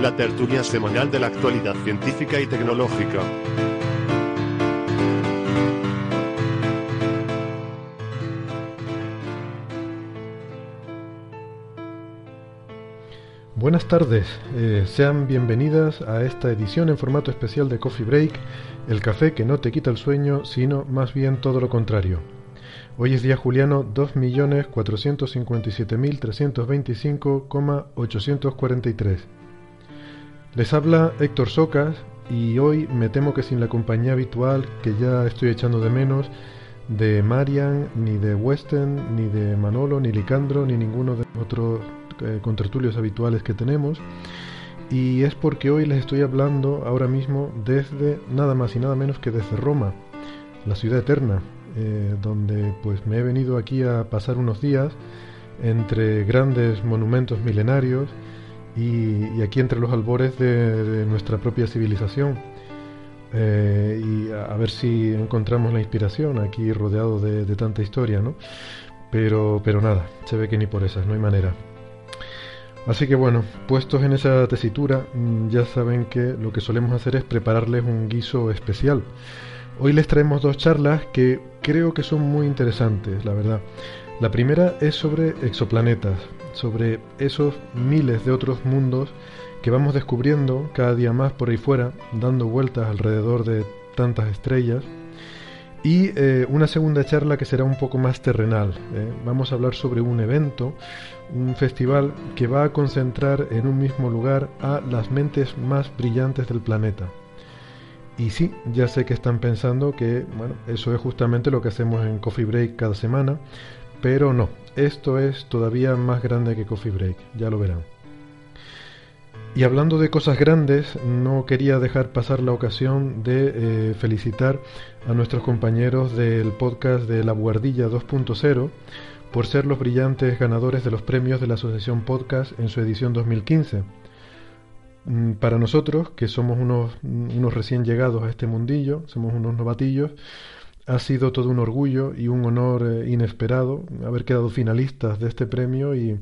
la tertulia semanal de la actualidad científica y tecnológica. Buenas tardes, eh, sean bienvenidas a esta edición en formato especial de Coffee Break, el café que no te quita el sueño, sino más bien todo lo contrario. Hoy es día juliano 2.457.325,843. Les habla Héctor Socas y hoy me temo que sin la compañía habitual que ya estoy echando de menos de Marian, ni de Weston, ni de Manolo, ni Licandro, ni ninguno de otros eh, contertulios habituales que tenemos. Y es porque hoy les estoy hablando ahora mismo desde nada más y nada menos que desde Roma, la ciudad eterna, eh, donde pues me he venido aquí a pasar unos días entre grandes monumentos milenarios y, aquí entre los albores de, nuestra propia civilización. Eh, y a, ver si encontramos la inspiración aquí rodeado de, de tanta historia, ¿no? Pero, pero nada, se ve que ni por esas, no hay manera. Así que bueno, puestos en esa tesitura, mm, ya saben que lo que solemos hacer es prepararles un guiso especial. Hoy les traemos dos charlas que creo que son muy interesantes, la verdad. La primera es sobre exoplanetas, sobre esos miles de otros mundos que vamos descubriendo cada día más por ahí fuera, dando vueltas alrededor de tantas estrellas. Y eh, una segunda charla que será un poco más terrenal. ¿eh? Vamos a hablar sobre un evento un festival que va a concentrar en un mismo lugar a las mentes más brillantes del planeta. Y sí, ya sé que están pensando que, bueno, eso es justamente lo que hacemos en Coffee Break cada semana, pero no, esto es todavía más grande que Coffee Break, ya lo verán. Y hablando de cosas grandes, no quería dejar pasar la ocasión de eh, felicitar a nuestros compañeros del podcast de La Guardilla 2.0, por ser los brillantes ganadores de los premios de la Asociación Podcast en su edición 2015. Mm, para nosotros, que somos unos, unos recién llegados a este mundillo, somos unos novatillos, ha sido todo un orgullo y un honor eh, inesperado haber quedado finalistas de este premio y,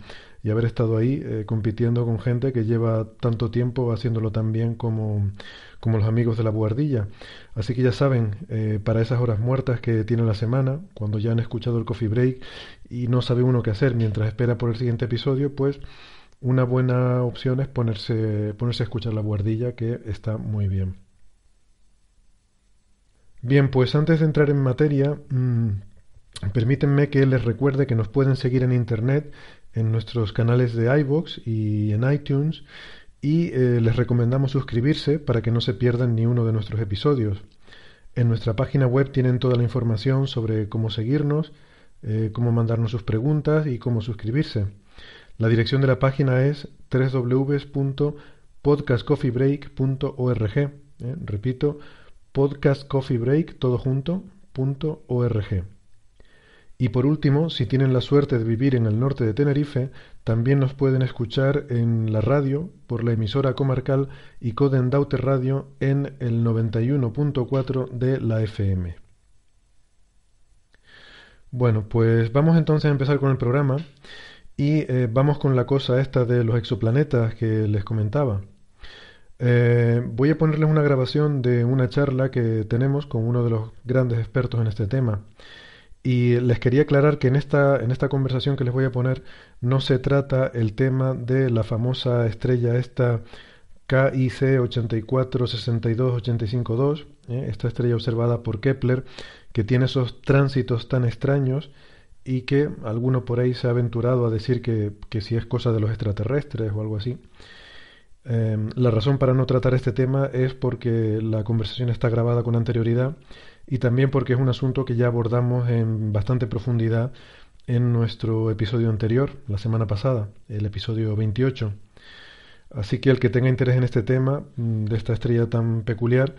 haber estado ahí eh, compitiendo con gente que lleva tanto tiempo haciéndolo tan bien como, como los amigos de la buhardilla. Así que ya saben, eh, para esas horas muertas que tiene la semana, cuando ya han escuchado el coffee break y no sabe uno qué hacer mientras espera por el siguiente episodio, pues una buena opción es ponerse, ponerse a escuchar la buhardilla, que está muy bien. Bien, pues antes de entrar en materia, mmm, permítanme que les recuerde que nos pueden seguir en internet en nuestros canales de iVoox y en iTunes y eh, les recomendamos suscribirse para que no se pierdan ni uno de nuestros episodios. En nuestra página web tienen toda la información sobre cómo seguirnos, eh, cómo mandarnos sus preguntas y cómo suscribirse. La dirección de la página es www.podcastcoffeebreak.org. Eh, repito, podcastcoffeebreak todo junto, y por último, si tienen la suerte de vivir en el norte de Tenerife, también nos pueden escuchar en la radio por la emisora comarcal y Codendaute Radio en el 91.4 de la FM. Bueno, pues vamos entonces a empezar con el programa y eh, vamos con la cosa esta de los exoplanetas que les comentaba. Eh, voy a ponerles una grabación de una charla que tenemos con uno de los grandes expertos en este tema. Y les quería aclarar que en esta, en esta conversación que les voy a poner no se trata el tema de la famosa estrella esta KIC 846285.2, ¿eh? esta estrella observada por Kepler, que tiene esos tránsitos tan extraños y que alguno por ahí se ha aventurado a decir que, si es cosa de los extraterrestres o algo así. Em, la razón para no tratar este tema es porque la conversación está grabada con anterioridad y también porque es un asunto que ya abordamos en bastante profundidad en nuestro episodio anterior, la semana pasada, el episodio 28. Así que el que tenga interés en este tema, mm, de esta estrella tan peculiar,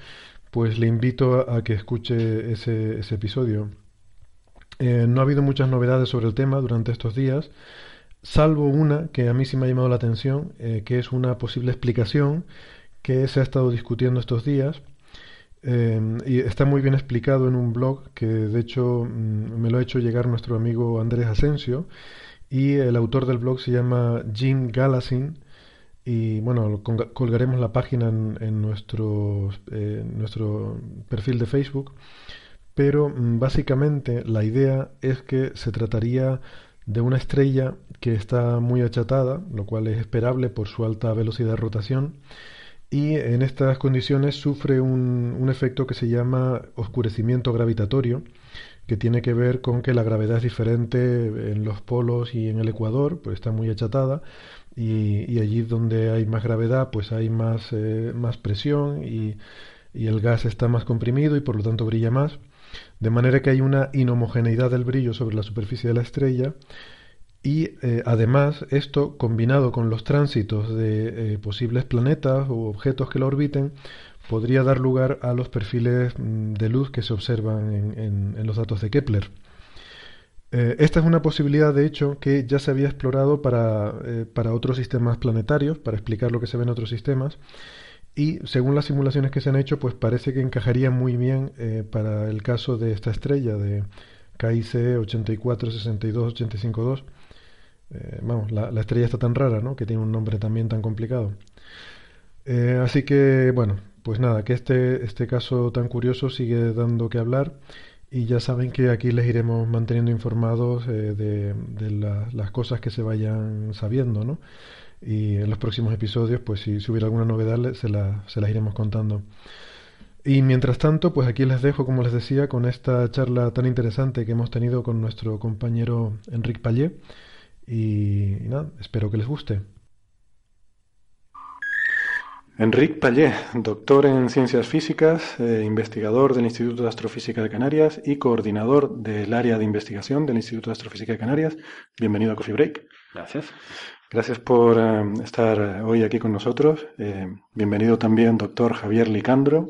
pues le invito a, que escuche ese, episodio. Eh, no ha habido muchas novedades sobre el tema durante estos días, salvo una que a mí sí me ha llamado la atención, eh, que es una posible explicación que se ha estado discutiendo estos días. Eh, y está muy bien explicado en un blog que de hecho mm, me lo ha hecho llegar nuestro amigo Andrés Asensio y el autor del blog se llama Jim Gallasin y bueno, colgaremos la página en, nuestro, eh, nuestro perfil de Facebook. Pero mm, básicamente la idea es que se trataría de una estrella que está muy achatada, lo cual es esperable por su alta velocidad de rotación, y en estas condiciones sufre un, un efecto que se llama oscurecimiento gravitatorio, que tiene que ver con que la gravedad es diferente en los polos y en el ecuador, pues está muy achatada, y, allí donde hay más gravedad pues hay más, eh, más presión y, el gas está más comprimido y por lo tanto brilla más, de manera que hay una inhomogeneidad del brillo sobre la superficie de la estrella y eh, además esto combinado con los tránsitos de eh, posibles planetas o objetos que la orbiten podría dar lugar a los perfiles mm, de luz que se observan en los datos de Kepler. Eh, esta es una posibilidad, de hecho, que ya se había explorado eh, para, otros sistemas planetarios, para explicar lo que se ve en otros sistemas. Y según las simulaciones que se han hecho, pues parece que encajaría muy bien eh, para el caso de esta estrella de KIC 8462852. vamos, la, la, estrella está tan rara, ¿no? Que tiene un nombre también tan complicado. así que, bueno, pues nada, que este, este caso tan curioso sigue dando que hablar y ya saben que aquí les iremos manteniendo informados eh, de, las cosas que se vayan sabiendo, ¿no? Y en los próximos episodios, pues si, hubiera alguna novedad, se, se las iremos contando. Y mientras tanto, pues aquí les dejo, como les decía, con esta charla tan interesante que hemos tenido con nuestro compañero Enrique Pallé. y nada, espero que les guste. Enrique Pallé, doctor en ciencias físicas, eh, investigador del Instituto de Astrofísica de Canarias y coordinador del área de investigación del Instituto de Astrofísica de Canarias. Bienvenido a Coffee Break. Gracias. Gracias por eh, estar hoy aquí con nosotros. Eh, bienvenido también doctor Javier Licandro,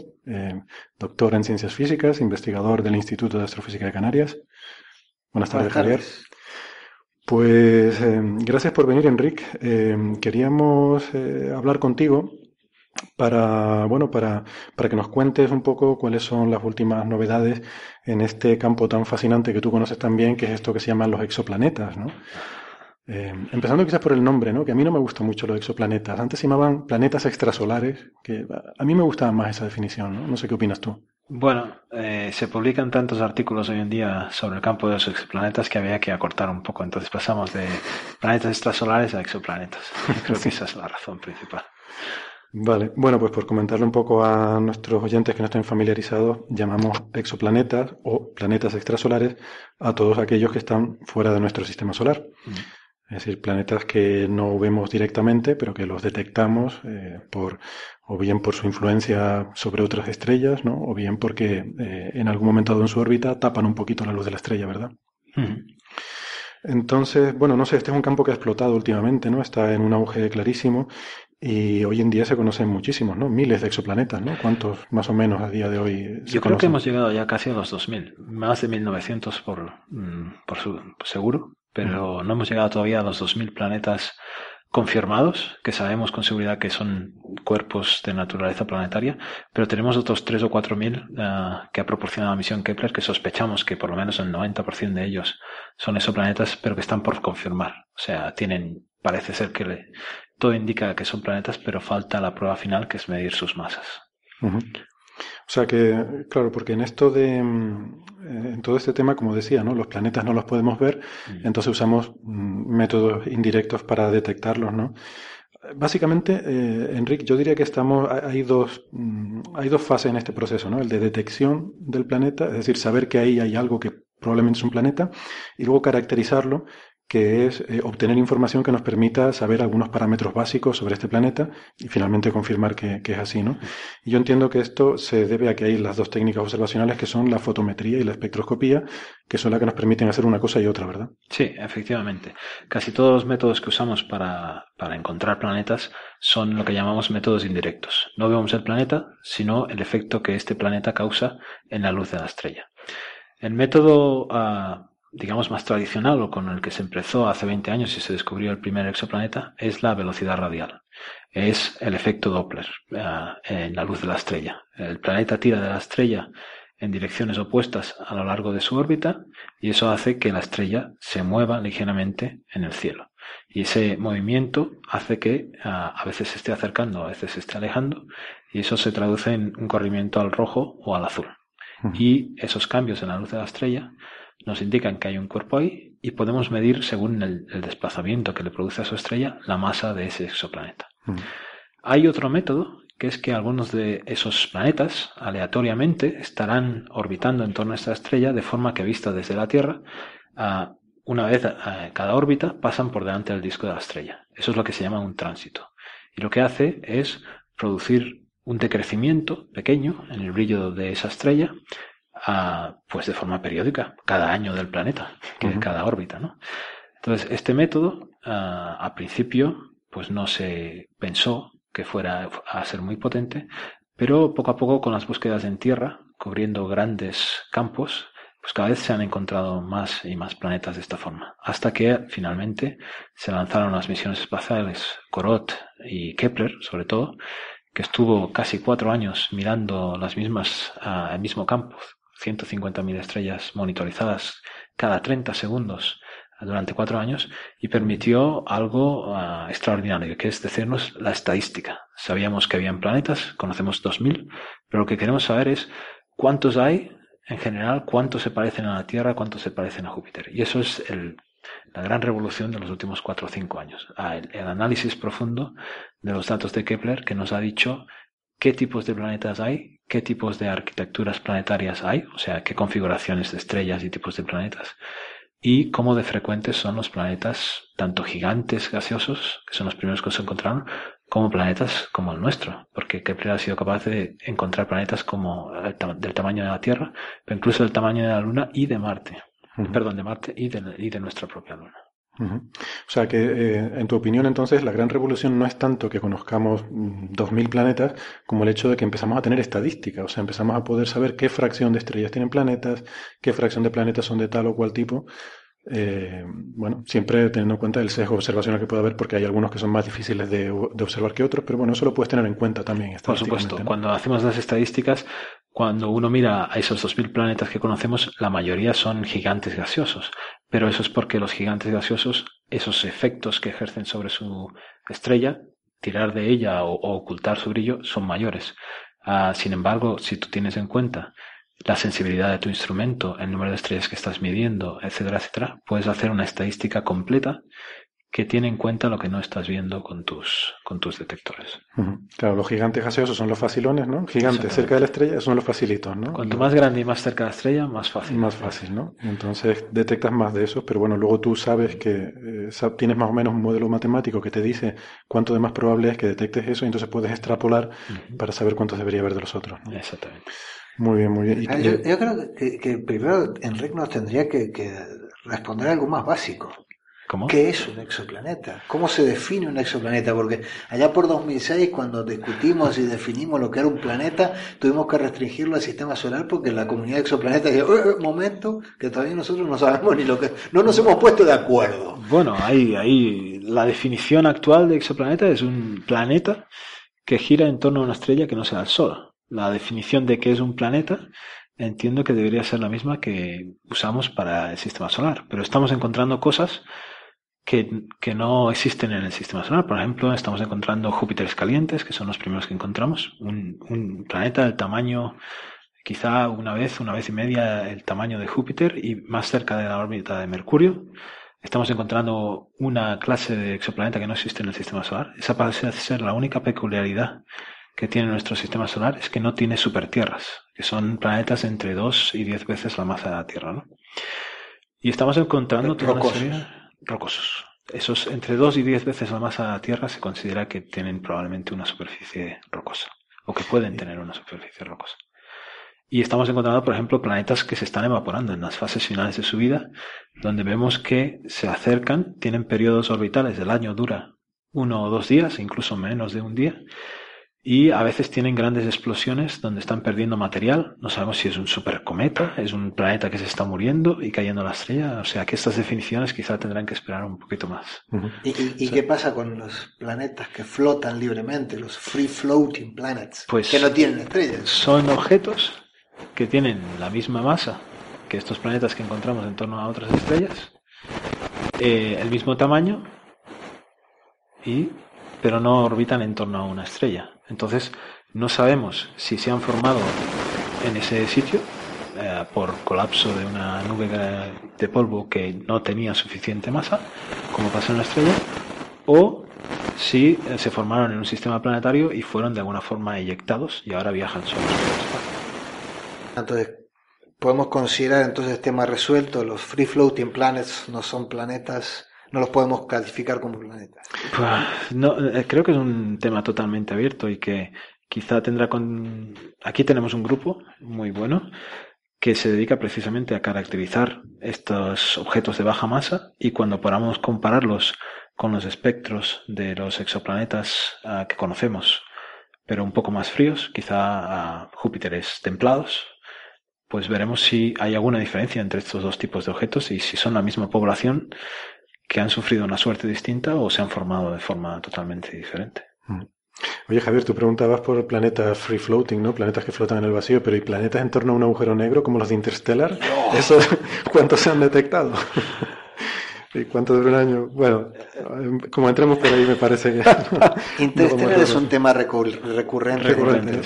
doctor en ciencias físicas, investigador del Instituto de Astrofísica de Canarias. Buenas tardes, Javier. Pues gracias por venir, Enrique. queríamos hablar contigo para, bueno, para, para que nos cuentes un poco cuáles son las últimas novedades en este campo tan fascinante que tú conoces también, que es esto que se llaman los exoplanetas, ¿no? Eh, empezando quizás por el nombre, ¿no? Que a mí no me gusta mucho los exoplanetas. Antes se llamaban planetas extrasolares, que a mí me gustaba más esa definición, ¿no? No sé qué opinas tú. Bueno, eh, se publican tantos artículos hoy en día sobre el campo de los exoplanetas que había que acortar un poco. Entonces pasamos de planetas extrasolares a exoplanetas. Creo que esa es la razón principal. Vale, bueno, pues por comentarle un poco a nuestros oyentes que no estén familiarizados, llamamos exoplanetas o planetas extrasolares a todos aquellos que están fuera de nuestro sistema solar. Mm. Es decir, planetas que no vemos directamente, pero que los detectamos eh, por, o bien por su influencia sobre otras estrellas, ¿no? O bien porque eh, en algún momento dado en su órbita tapan un poquito la luz de la estrella, ¿verdad? Entonces, bueno, no sé, este es un campo que ha explotado últimamente, ¿no? Está en un auge clarísimo y hoy en día se conocen muchísimos, ¿no? Miles de exoplanetas, ¿no? ¿Cuántos más o menos a día de hoy se Yo creo que hemos llegado ya casi a los 2000, más de 1900 por, mm, por seguro, pero no hemos llegado todavía a los 2000 planetas confirmados, que sabemos con seguridad que son cuerpos de naturaleza planetaria, pero tenemos otros 3 o 4 mil eh, que ha proporcionado la misión Kepler que sospechamos que por lo menos el 90% de ellos son exoplanetas, pero que están por confirmar. O sea, tienen, parece ser que le, todo indica que son planetas, pero falta la prueba final que es medir sus masas. O sea que, claro, porque en esto de, mm, en todo este tema, como decía, ¿no? Los planetas no los podemos ver, mm. entonces usamos mm, métodos indirectos para detectarlos, ¿no? básicamente, eh, Enrique, yo diría que estamos, hay dos, mm, hay dos fases en este proceso, ¿no? El de detección del planeta, es decir, saber que ahí hay algo que probablemente es un planeta, y luego caracterizarlo que es eh, obtener información que nos permita saber algunos parámetros básicos sobre este planeta y finalmente confirmar que, es así, ¿no? Y yo entiendo que esto se debe a que hay las dos técnicas observacionales que son la fotometría y la espectroscopía, que son las que nos permiten hacer una cosa y otra, ¿verdad? Sí, efectivamente. Casi todos los métodos que usamos para, para encontrar planetas son lo que llamamos métodos indirectos. No vemos el planeta, sino el efecto que este planeta causa en la luz de la estrella. El método uh, digamos, más tradicional o con el que se empezó hace 20 años y se descubrió el primer exoplaneta es la velocidad radial. Es el efecto Doppler eh, en la luz de la estrella. El planeta tira de la estrella en direcciones opuestas a lo largo de su órbita y eso hace que la estrella se mueva ligeramente en el cielo. Y ese movimiento hace que eh, a veces se esté acercando, a veces se esté alejando y eso se traduce en un corrimiento al rojo o al azul. Y esos cambios en la luz de la estrella nos indican que hay un cuerpo ahí y podemos medir, según el, desplazamiento que le produce a su estrella, la masa de ese exoplaneta. Mm. Hay otro método que es que algunos de esos planetas aleatoriamente estarán orbitando en torno a esta estrella de forma que vista desde la Tierra, una vez cada órbita pasan por delante del disco de la estrella. Eso es lo que se llama un tránsito. Y lo que hace es producir un decrecimiento pequeño en el brillo de esa estrella pues de forma periódica, cada año del planeta, que cada órbita, ¿no? Entonces, este método, a al principio, pues no se pensó que fuera a ser muy potente, pero poco a poco con las búsquedas en tierra, cubriendo grandes campos, pues cada vez se han encontrado más y más planetas de esta forma, hasta que finalmente se lanzaron las misiones espaciales Corot y Kepler, sobre todo, que estuvo casi cuatro años mirando las mismas, el mismo campo, 150.000 estrellas monitorizadas cada 30 segundos durante cuatro años y permitió algo ah, extraordinario, que es decirnos la estadística. Sabíamos que habían planetas, conocemos 2.000, pero lo que queremos saber es cuántos hay en general, cuántos se parecen a la Tierra, cuántos se parecen a Júpiter. Y eso es la gran revolución de los últimos cuatro o cinco años. Ah, el análisis profundo de los datos de Kepler que nos ha dicho qué tipos de planetas hay, qué tipos de arquitecturas planetarias hay, o sea, qué configuraciones de estrellas y tipos de planetas, y cómo de frecuentes son los planetas, tanto gigantes gaseosos, que son los primeros que se encontraron, como planetas como el nuestro, porque Kepler ha sido capaz de encontrar planetas como del tamaño de la Tierra, pero incluso del tamaño de la Luna y de Marte. Perdón, de Marte y de nuestra propia Luna. O sea que, eh, en tu opinión, entonces, la gran revolución no es tanto que conozcamos 2.000 mm, planetas como el hecho de que empezamos a tener estadística, o sea, empezamos a poder saber qué fracción de estrellas tienen planetas, qué fracción de planetas son de tal o cual tipo. Eh, bueno, siempre teniendo en cuenta el sesgo observacional que puede haber, porque hay algunos que son más difíciles de, observar que otros, pero bueno, eso lo puedes tener en cuenta también. Por supuesto, cuando hacemos las estadísticas, cuando uno mira a esos 2.000 planetas que conocemos, la mayoría son gigantes gaseosos. Pero eso es porque los gigantes gaseosos, esos efectos que ejercen sobre su estrella, tirar de ella o, ocultar su brillo, son mayores. Ah, sin embargo, si tú tienes en cuenta la sensibilidad de tu instrumento, el número de estrellas que estás midiendo, etcétera, etcétera, puedes hacer una estadística completa que tiene en cuenta lo que no estás viendo con tus, con tus detectores. Claro, los gigantes gaseosos son los facilones, ¿no? Gigantes cerca de la estrella son los facilitos, ¿no? Cuanto más grande y más cerca de la estrella, más fácil. Más fácil, ¿no? Entonces detectas más de esos, pero bueno, luego tú sabes que eh, tienes más o menos un modelo matemático que te dice cuánto de más probable es que detectes eso y entonces puedes extrapolar para saber cuántos debería haber de los otros. ¿no? Exactamente. Muy bien, muy bien. Ah, yo, creo que, primero Enrique nos tendría que, que responder algo más básico. ¿Qué es un exoplaneta? ¿Cómo se define un exoplaneta? Porque allá por 2006, cuando discutimos y definimos lo que era un planeta, tuvimos que restringirlo al sistema solar porque la comunidad de exoplanetas dijo, eh, eh momento, que todavía nosotros no sabemos ni lo que... No nos hemos puesto de acuerdo. Bueno, ahí, ahí la definición actual de exoplaneta es un planeta que gira en torno a una estrella que no sea el Sol. La definición de qué es un planeta entiendo que debería ser la misma que usamos para el sistema solar, pero estamos encontrando cosas que, que, no existen en el sistema solar. Por ejemplo, estamos encontrando Júpiteres calientes, que son los primeros que encontramos. Un, un, planeta del tamaño, quizá una vez, una vez y media el tamaño de Júpiter y más cerca de la órbita de Mercurio. estamos encontrando una clase de exoplaneta que no existe en el sistema solar. Esa parece ser la única peculiaridad que tiene nuestro sistema solar, es que no tiene supertierras, que son planetas entre 2 y 10 veces la masa de la Tierra. ¿no? Y estamos encontrando toda una serie rocosos. Esos entre 2 y 10 veces la masa de la Tierra se considera que tienen probablemente una superficie rocosa, o que pueden tener una superficie rocosa. Y estamos encontrando, por ejemplo, planetas que se están evaporando en las fases finales de su vida, donde vemos que se acercan, tienen periodos orbitales, el año dura uno o dos días, incluso menos de un día, y a veces tienen grandes explosiones donde están perdiendo material. No sabemos si es un supercometa, es un planeta que se está muriendo y cayendo a la estrella. O sea que estas definiciones quizá tendrán que esperar un poquito más. ¿Y, qué pasa con los planetas que flotan libremente, los free floating planets, pues que no tienen estrellas? Son objetos que tienen la misma masa que estos planetas que encontramos en torno a otras estrellas, eh, el mismo tamaño, y, pero no orbitan en torno a una estrella. Entonces, no sabemos si se han formado en ese sitio eh, por colapso de una nube de polvo que no tenía suficiente masa, como pasa en la estrella, o si eh, se formaron en un sistema planetario y fueron de alguna forma eyectados y ahora viajan solos espacio. Entonces, podemos considerar entonces tema resuelto, los free floating planets no son planetas, no los podemos calificar como planetas. no, eh, creo que es un tema totalmente abierto y que quizá tendrá con... Aquí tenemos un grupo muy bueno que se dedica precisamente a caracterizar estos objetos de baja masa y cuando podamos compararlos con los espectros de los exoplanetas ah, que conocemos, pero un poco más fríos, quizá a Júpiteres templados, pues veremos si hay alguna diferencia entre estos dos tipos de objetos y si son la misma población que han sufrido una suerte distinta o se han formado de forma totalmente diferente. Mm. Oye, Javier, tú preguntabas por planetas free floating, ¿no? Planetas que flotan en el vacío, pero ¿y planetas en torno a un agujero negro como los de Interstellar? ¿Eso cuántos se han detectado? ¿Y cuánto dura un año? Bueno, como entremos por ahí me parece que... Interstellar es un tema recurrente,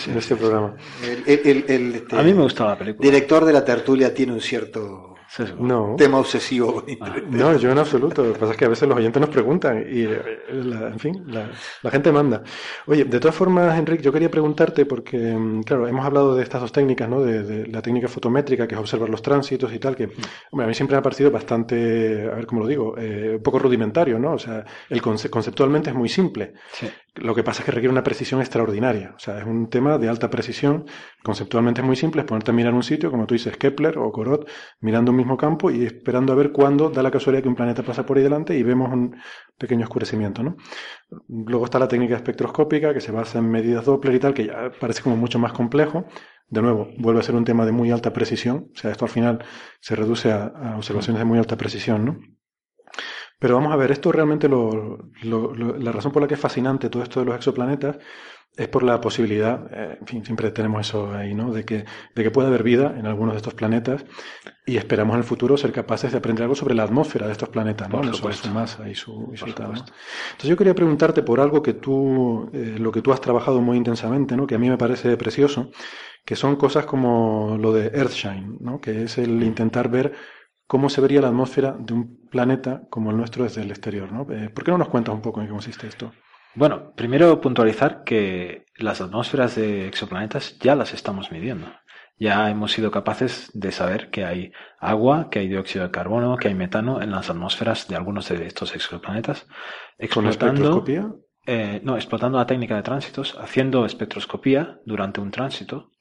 en este programa. El, este, a mí me gustaba la película. director de la tertulia tiene un cierto no. tema obsesivo. Ah. No, yo en absoluto. Lo que pasa es que a veces los oyentes nos preguntan y, eh, en fin, la, gente manda. Oye, de todas formas, Enrique, yo quería preguntarte porque, mm, claro, hemos hablado de estas dos técnicas, ¿no? De, la técnica fotométrica, que es observar los tránsitos y tal, que a mí siempre me ha parecido bastante, a ver cómo lo digo, eh, un poco rudimentario, ¿no? O sea, el conceptualmente es muy simple. Lo que pasa es que requiere una precisión extraordinaria. O sea, es un tema de alta precisión. Conceptualmente es muy simple, es ponerte a mirar un sitio, como tú dices, Kepler o Corot, mirando un mismo campo y esperando a ver cuándo da la casualidad que un planeta pasa por ahí delante y vemos un pequeño oscurecimiento. ¿no? Luego está la técnica espectroscópica, que se basa en medidas Doppler y tal, que ya parece como mucho más complejo. De nuevo, vuelve a ser un tema de muy alta precisión. O sea, esto al final se reduce a, observaciones de muy alta precisión, ¿no? Pero vamos a ver, esto realmente la razón por la que es fascinante todo esto de los exoplanetas es por la posibilidad, eh, en fin, siempre tenemos eso ahí, ¿no? De que, de que pueda haber vida en algunos de estos planetas y esperamos en el futuro ser capaces de aprender algo sobre la atmósfera de estos planetas, ¿no? Sobre su masa y su, y Entonces yo quería preguntarte por algo que tú, eh, lo que tú has trabajado muy intensamente, ¿no? Que a mí me parece precioso, que son cosas como lo de Earthshine, ¿no? Que es el intentar ver cómo se vería la atmósfera de un planeta como el nuestro desde el exterior, ¿no? Eh, ¿Por qué no nos cuentas un poco en qué consiste esto? Bueno, primero puntualizar que las atmósferas de exoplanetas ya las estamos midiendo. Ya hemos sido capaces de saber que hay agua, que hay dióxido de carbono, que hay metano en las atmósferas de algunos de estos exoplanetas. Explotando, eh, no, explotando la técnica de tránsitos, haciendo espectroscopía durante un tránsito.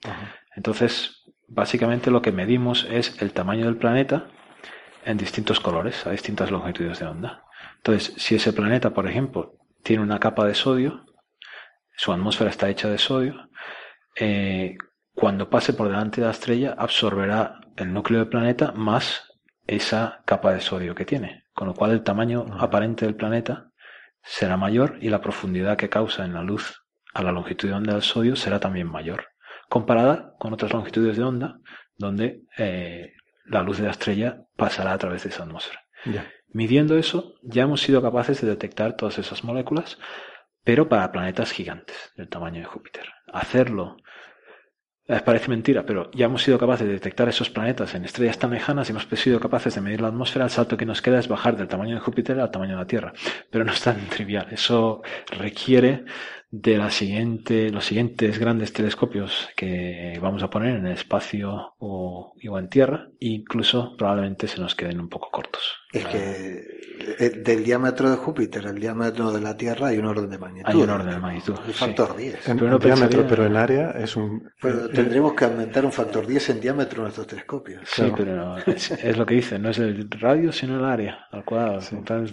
Entonces, básicamente lo que medimos es el tamaño del planeta en distintos colores, a distintas longitudes de onda. Entonces, si ese planeta, por ejemplo, tiene una capa de sodio, su atmósfera está hecha de sodio, eh, cuando pase por delante de la estrella absorberá el núcleo del planeta más esa capa de sodio que tiene, con lo cual el tamaño aparente del planeta será mayor y la profundidad que causa en la luz a la longitud de onda del sodio será también mayor, comparada con otras longitudes de onda donde eh, la luz de la estrella pasará a través de esa atmósfera. Midiendo eso, ya hemos sido capaces de detectar todas esas moléculas, pero para planetas gigantes del tamaño de Júpiter. Hacerlo eh, parece mentira, pero ya hemos sido capaces de detectar esos planetas en estrellas tan lejanas y hemos sido capaces de medir la atmósfera, el salto que nos queda es bajar del tamaño de Júpiter al tamaño de la Tierra. Pero no es tan trivial. Eso requiere de la siguiente, los siguientes grandes telescopios que vamos a poner en el espacio o, o en tierra, e incluso probablemente se nos queden un poco cortos. Es que del diámetro de Júpiter al diámetro de la Tierra hay un orden de magnitud. Hay un orden de magnitud. Un factor 10. En, pero diámetro, pero en área es un. Pero tendremos que aumentar un factor 10 en diámetro nuestros telescopios. Sí, pero es, lo que dice, no es el radio, sino el área al cuadrado.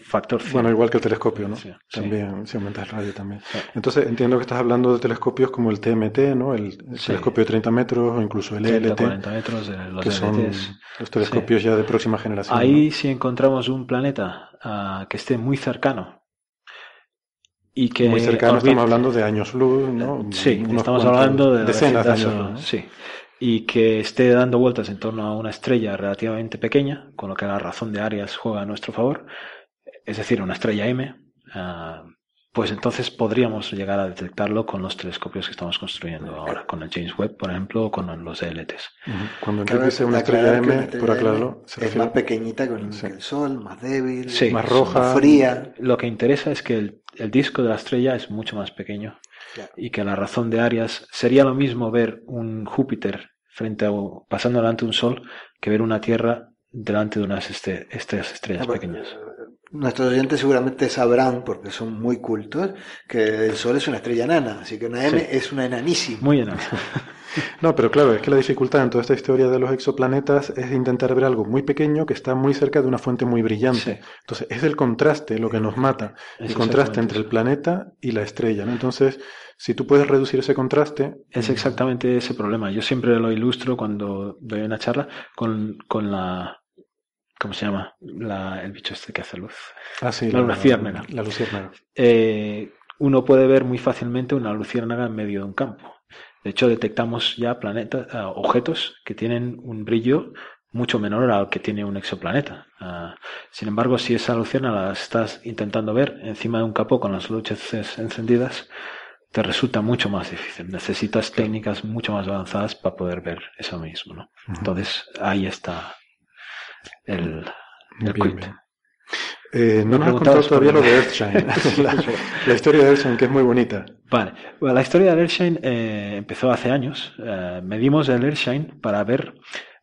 factor Bueno, igual que el telescopio, ¿no? También, si aumenta el radio también. Entonces entiendo que estás hablando de telescopios como el TMT, ¿no? El, telescopio de 30 metros o incluso el 30, 40 metros, los que son los telescopios ya de próxima generación. Ahí sí encontramos un planeta uh, que esté muy cercano. Y que muy cercano, estamos hablando de años luz, ¿no? Sí, estamos hablando de decenas de años. Sí. Y que esté dando vueltas en torno a una estrella relativamente pequeña, con lo que la razón de Arias juega a nuestro favor, es decir, una estrella M, uh, pues entonces podríamos llegar a detectarlo con los telescopios que estamos construyendo ahora, con el James Webb, por ejemplo, o con los ELTs. Cuando empiece una estrella M, por aclararlo, es más pequeñita que el Sol, más débil, más roja, más fría. Lo que interesa es que el, disco de la estrella es mucho más pequeño y que la razón de Arias sería lo mismo ver un Júpiter frente a, pasando delante de un Sol que ver una Tierra delante de unas este, estrellas pequeñas. Nuestros oyentes seguramente sabrán, porque son muy cultos, que el Sol es una estrella enana, así que una M es una enanísima. Muy enana. no, pero claro, es que la dificultad en toda esta historia de los exoplanetas es intentar ver algo muy pequeño que está muy cerca de una fuente muy brillante. Entonces, es el contraste lo que nos mata, el contraste entre el planeta y la estrella. ¿no? Entonces, si tú puedes reducir ese contraste... Es exactamente ese problema. Yo siempre lo ilustro cuando doy una charla con, con la ¿Cómo se llama? el bicho este que hace luz. Ah, sí. La, luciérnaga. La luciérnaga. Eh, uno puede ver muy fácilmente una luciérnaga en medio de un campo. De hecho, detectamos ya planetas, ah, objetos que tienen un brillo mucho menor al que tiene un exoplaneta. Ah, sin embargo, si esa luciérnaga la estás intentando ver encima de un capó con las luces encendidas, te resulta mucho más difícil. Necesitas técnicas mucho más avanzadas para poder ver eso mismo. ¿no? Entonces, ahí está el, eh, no nos has contado todavía lo de Earthshine, la, historia de Earthshine, que es muy bonita. Vale, la historia de Earthshine eh, empezó hace años. Eh, medimos el Earthshine para ver.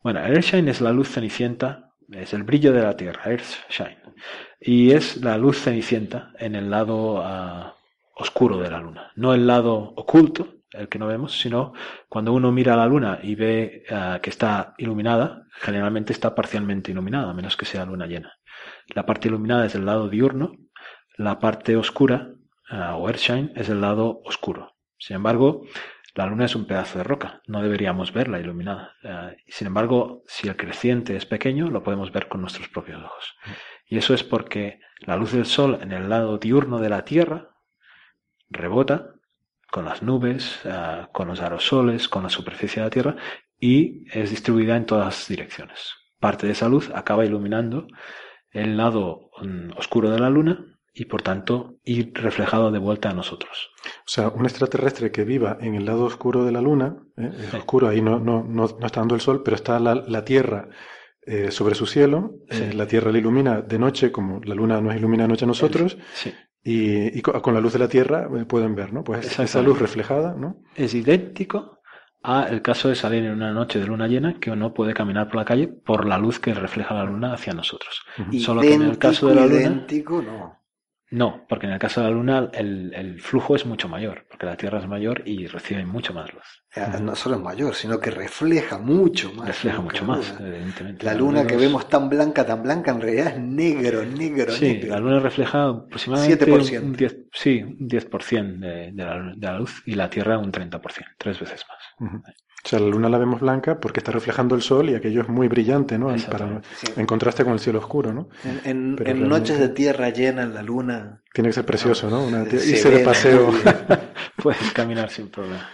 Bueno, el Earthshine es la luz cenicienta, es el brillo de la Tierra, Earthshine. Y es la luz cenicienta en el lado ah, oscuro de la Luna, no el lado oculto, el que no vemos, sino cuando uno mira la luna y ve eh, que está iluminada, generalmente está parcialmente iluminada, a menos que sea luna llena. La parte iluminada es el lado diurno, la parte oscura, uh, o Earthshine, es el lado oscuro. Sin embargo, la luna es un pedazo de roca, no deberíamos verla iluminada. Uh, sin embargo, si el creciente es pequeño, lo podemos ver con nuestros propios ojos. Y eso es porque la luz del sol en el lado diurno de la Tierra rebota con las nubes, eh, con los aerosoles, con la superficie de la Tierra y es distribuida en todas direcciones. Parte de esa luz acaba iluminando el lado mm, oscuro de la Luna y por tanto ir reflejado de vuelta a nosotros. O sea, un extraterrestre que viva en el lado oscuro de la Luna, ¿eh? es oscuro, ahí no, no, no, está dando el sol, pero está la, Tierra eh, sobre su cielo, la Tierra le ilumina de noche, como la Luna nos ilumina de noche a nosotros, sí. Y, con la luz de la Tierra eh, pueden ver, ¿no? Pues esa luz reflejada, ¿no? Es idéntico a el caso de salir en una noche de luna llena que uno puede caminar por la calle por la luz que refleja la luna hacia nosotros. Solo que en el caso de la luna. Idéntico, no. No, porque en el caso de la Luna el, el, flujo es mucho mayor, porque la Tierra es mayor y recibe mucho más luz. No solo es mayor, sino que refleja mucho más. Refleja mucho más, evidentemente. La, Luna que vemos tan blanca, tan blanca, en realidad es negro, negro, sí, la Luna refleja aproximadamente 7%. Un 10, sí, un 10% de, de, la, de la luz y la Tierra un 30%, tres veces más. O sea, la luna la vemos blanca porque está reflejando el sol y aquello es muy brillante, ¿no? En contraste con el cielo oscuro, ¿no? En, noches de tierra llena en la luna. Tiene que ser precioso, ¿no? Una irse de paseo. Puedes caminar sin problema.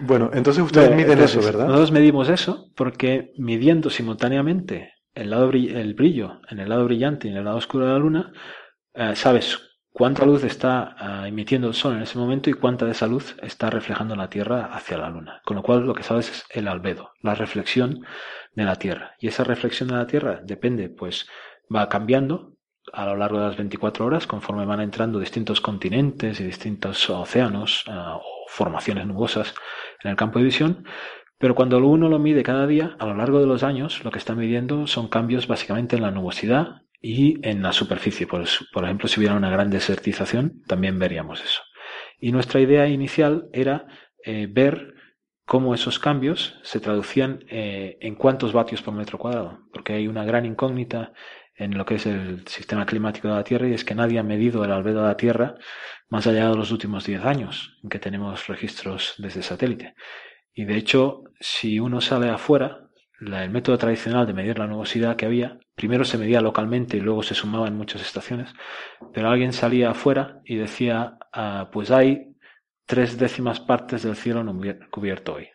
Bueno, entonces ustedes miden eso, ¿verdad? Nosotros medimos eso porque midiendo simultáneamente el, lado el brillo en el lado brillante y en el lado oscuro de la luna, eh, sabes cuánta luz está ah, emitiendo el Sol en ese momento y cuánta de esa luz está reflejando la Tierra hacia la Luna. Con lo cual lo que sabes es el albedo, la reflexión de la Tierra. Y esa reflexión de la Tierra depende, pues va cambiando a lo largo de las 24 horas conforme van entrando distintos continentes y distintos océanos ah, o formaciones nubosas en el campo de visión. Pero cuando uno lo mide cada día, a lo largo de los años, lo que está midiendo son cambios básicamente en la nubosidad y en la superficie. Por, por ejemplo, si hubiera una gran desertización, también veríamos eso. Y nuestra idea inicial era eh, ver cómo esos cambios se traducían eh, en cuántos vatios por metro cuadrado, porque hay una gran incógnita en lo que es el sistema climático de la Tierra y es que nadie ha medido el albedo de la Tierra más allá de los últimos 10 años en que tenemos registros desde satélite. Y de hecho, si uno sale afuera, el método tradicional de medir la nubosidad que había, primero se medía localmente y luego se sumaba en muchas estaciones, pero alguien salía afuera y decía, ah, pues hay tres décimas partes del cielo cubierto hoy.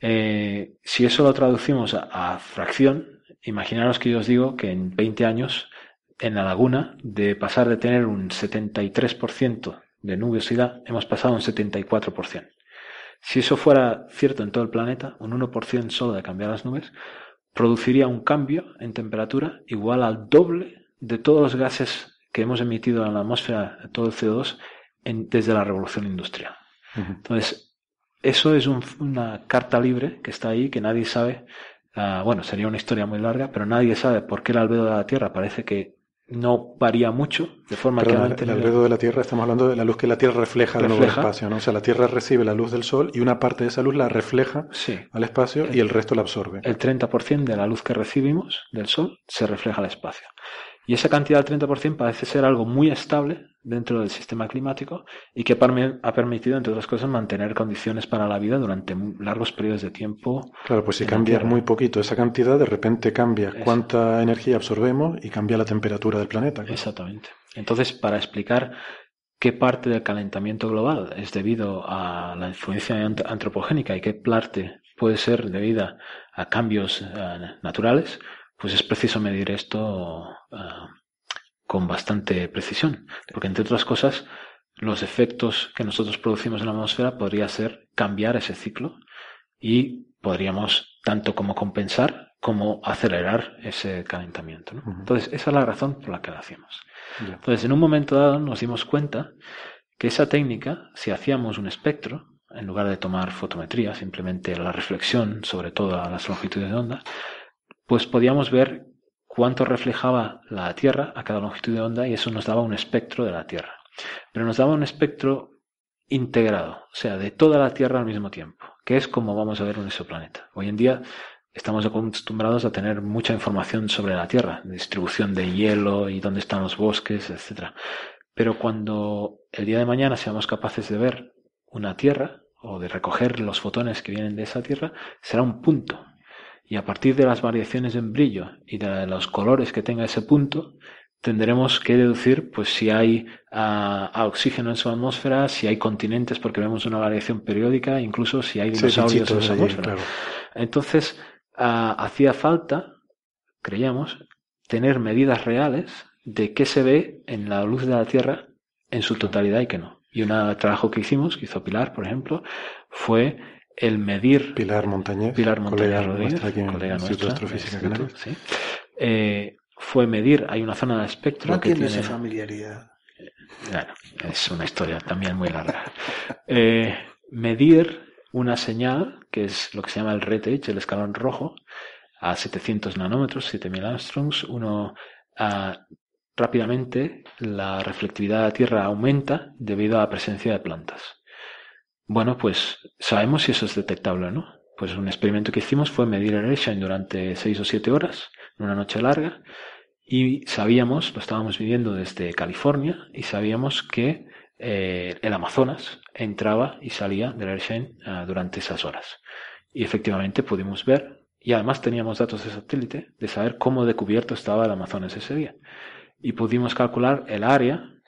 Eh, si eso lo traducimos a, fracción, imaginaros que yo os digo que en 20 años, en la laguna, de pasar de tener un 73% de nubosidad, hemos pasado a un 74%. Si eso fuera cierto en todo el planeta, un 1% solo de cambiar las nubes, produciría un cambio en temperatura igual al doble de todos los gases que hemos emitido en la atmósfera, todo el CO2, desde la revolución industrial. Entonces, eso es una carta libre que está ahí, que nadie sabe. Ah, bueno, sería una historia muy larga, pero nadie sabe por qué el albedo de la Tierra parece que no varía mucho, de forma que... El albedo de la Tierra, estamos hablando de la luz que la Tierra refleja, refleja del espacio, ¿no? O sea, la Tierra recibe la luz del Sol y una parte de esa luz la refleja al espacio y el resto la absorbe. El 30% de la luz que recibimos del Sol se refleja al espacio. Y esa cantidad del 30% parece ser algo muy estable dentro del sistema climático y que ha permitido, entre otras cosas, mantener condiciones para la vida durante largos periodos de tiempo. Claro, pues si cambia muy poquito esa cantidad, de repente cambia cuánta energía absorbemos y cambia la temperatura del planeta. Exactamente. Entonces, para explicar qué parte del calentamiento global es debido a la influencia antropogénica y qué parte puede ser debida a cambios eh, naturales, pues es preciso medir esto ah, con bastante precisión, porque entre otras cosas, los efectos que nosotros producimos en la atmósfera podría ser cambiar ese ciclo y podríamos tanto como compensar como acelerar ese calentamiento. Entonces, esa es la razón por la que lo hacemos. Entonces, en un momento dado nos dimos cuenta que esa técnica, si hacíamos un espectro, en lugar de tomar fotometría, simplemente la reflexión sobre todas las longitudes de onda, pues podíamos ver cuánto reflejaba la Tierra a cada longitud de onda y eso nos daba un espectro de la Tierra. Pero nos daba un espectro integrado, o sea, de toda la Tierra al mismo tiempo, que es como vamos a ver un exoplaneta. Hoy en día estamos acostumbrados a tener mucha información sobre la Tierra, distribución de hielo y dónde están los bosques, etc. Pero cuando el día de mañana seamos capaces de ver una Tierra o de recoger los fotones que vienen de esa Tierra, será un punto, y a partir de las variaciones en brillo y de los colores que tenga ese punto, tendremos que deducir pues si hay ah, oxígeno en su atmósfera, si hay continentes porque vemos una variación periódica, incluso si hay dinosaurios en su atmósfera. Entonces, ah, hacía falta, creíamos, tener medidas reales de qué se ve en la luz de la Tierra en su totalidad y qué no. Y un trabajo que hicimos, que hizo Pilar, por ejemplo, fue el medir. Pilar Montañez. Pilar Montañez Rodríguez, colega nuestra, sí. eh, fue medir, hay una zona de espectro no que tiene esa familiaridad. Bueno, es una historia también muy larga. Eh, medir una señal, que es lo que se llama el red edge, el escalón rojo, a 700 nanómetros, 7000 angstroms, uno a, rápidamente la reflectividad de la Tierra aumenta debido a la presencia de plantas. Bueno, pues sabemos si eso es detectable o no. Pues un experimento que hicimos fue medir el airshine durante seis o siete horas, en una noche larga, y sabíamos, lo estábamos midiendo desde California, y sabíamos que eh, el Amazonas entraba y salía del airshine uh, durante esas horas. Y efectivamente pudimos ver, y además teníamos datos de satélite, de saber cómo de cubierto estaba el Amazonas ese día. Y pudimos calcular el área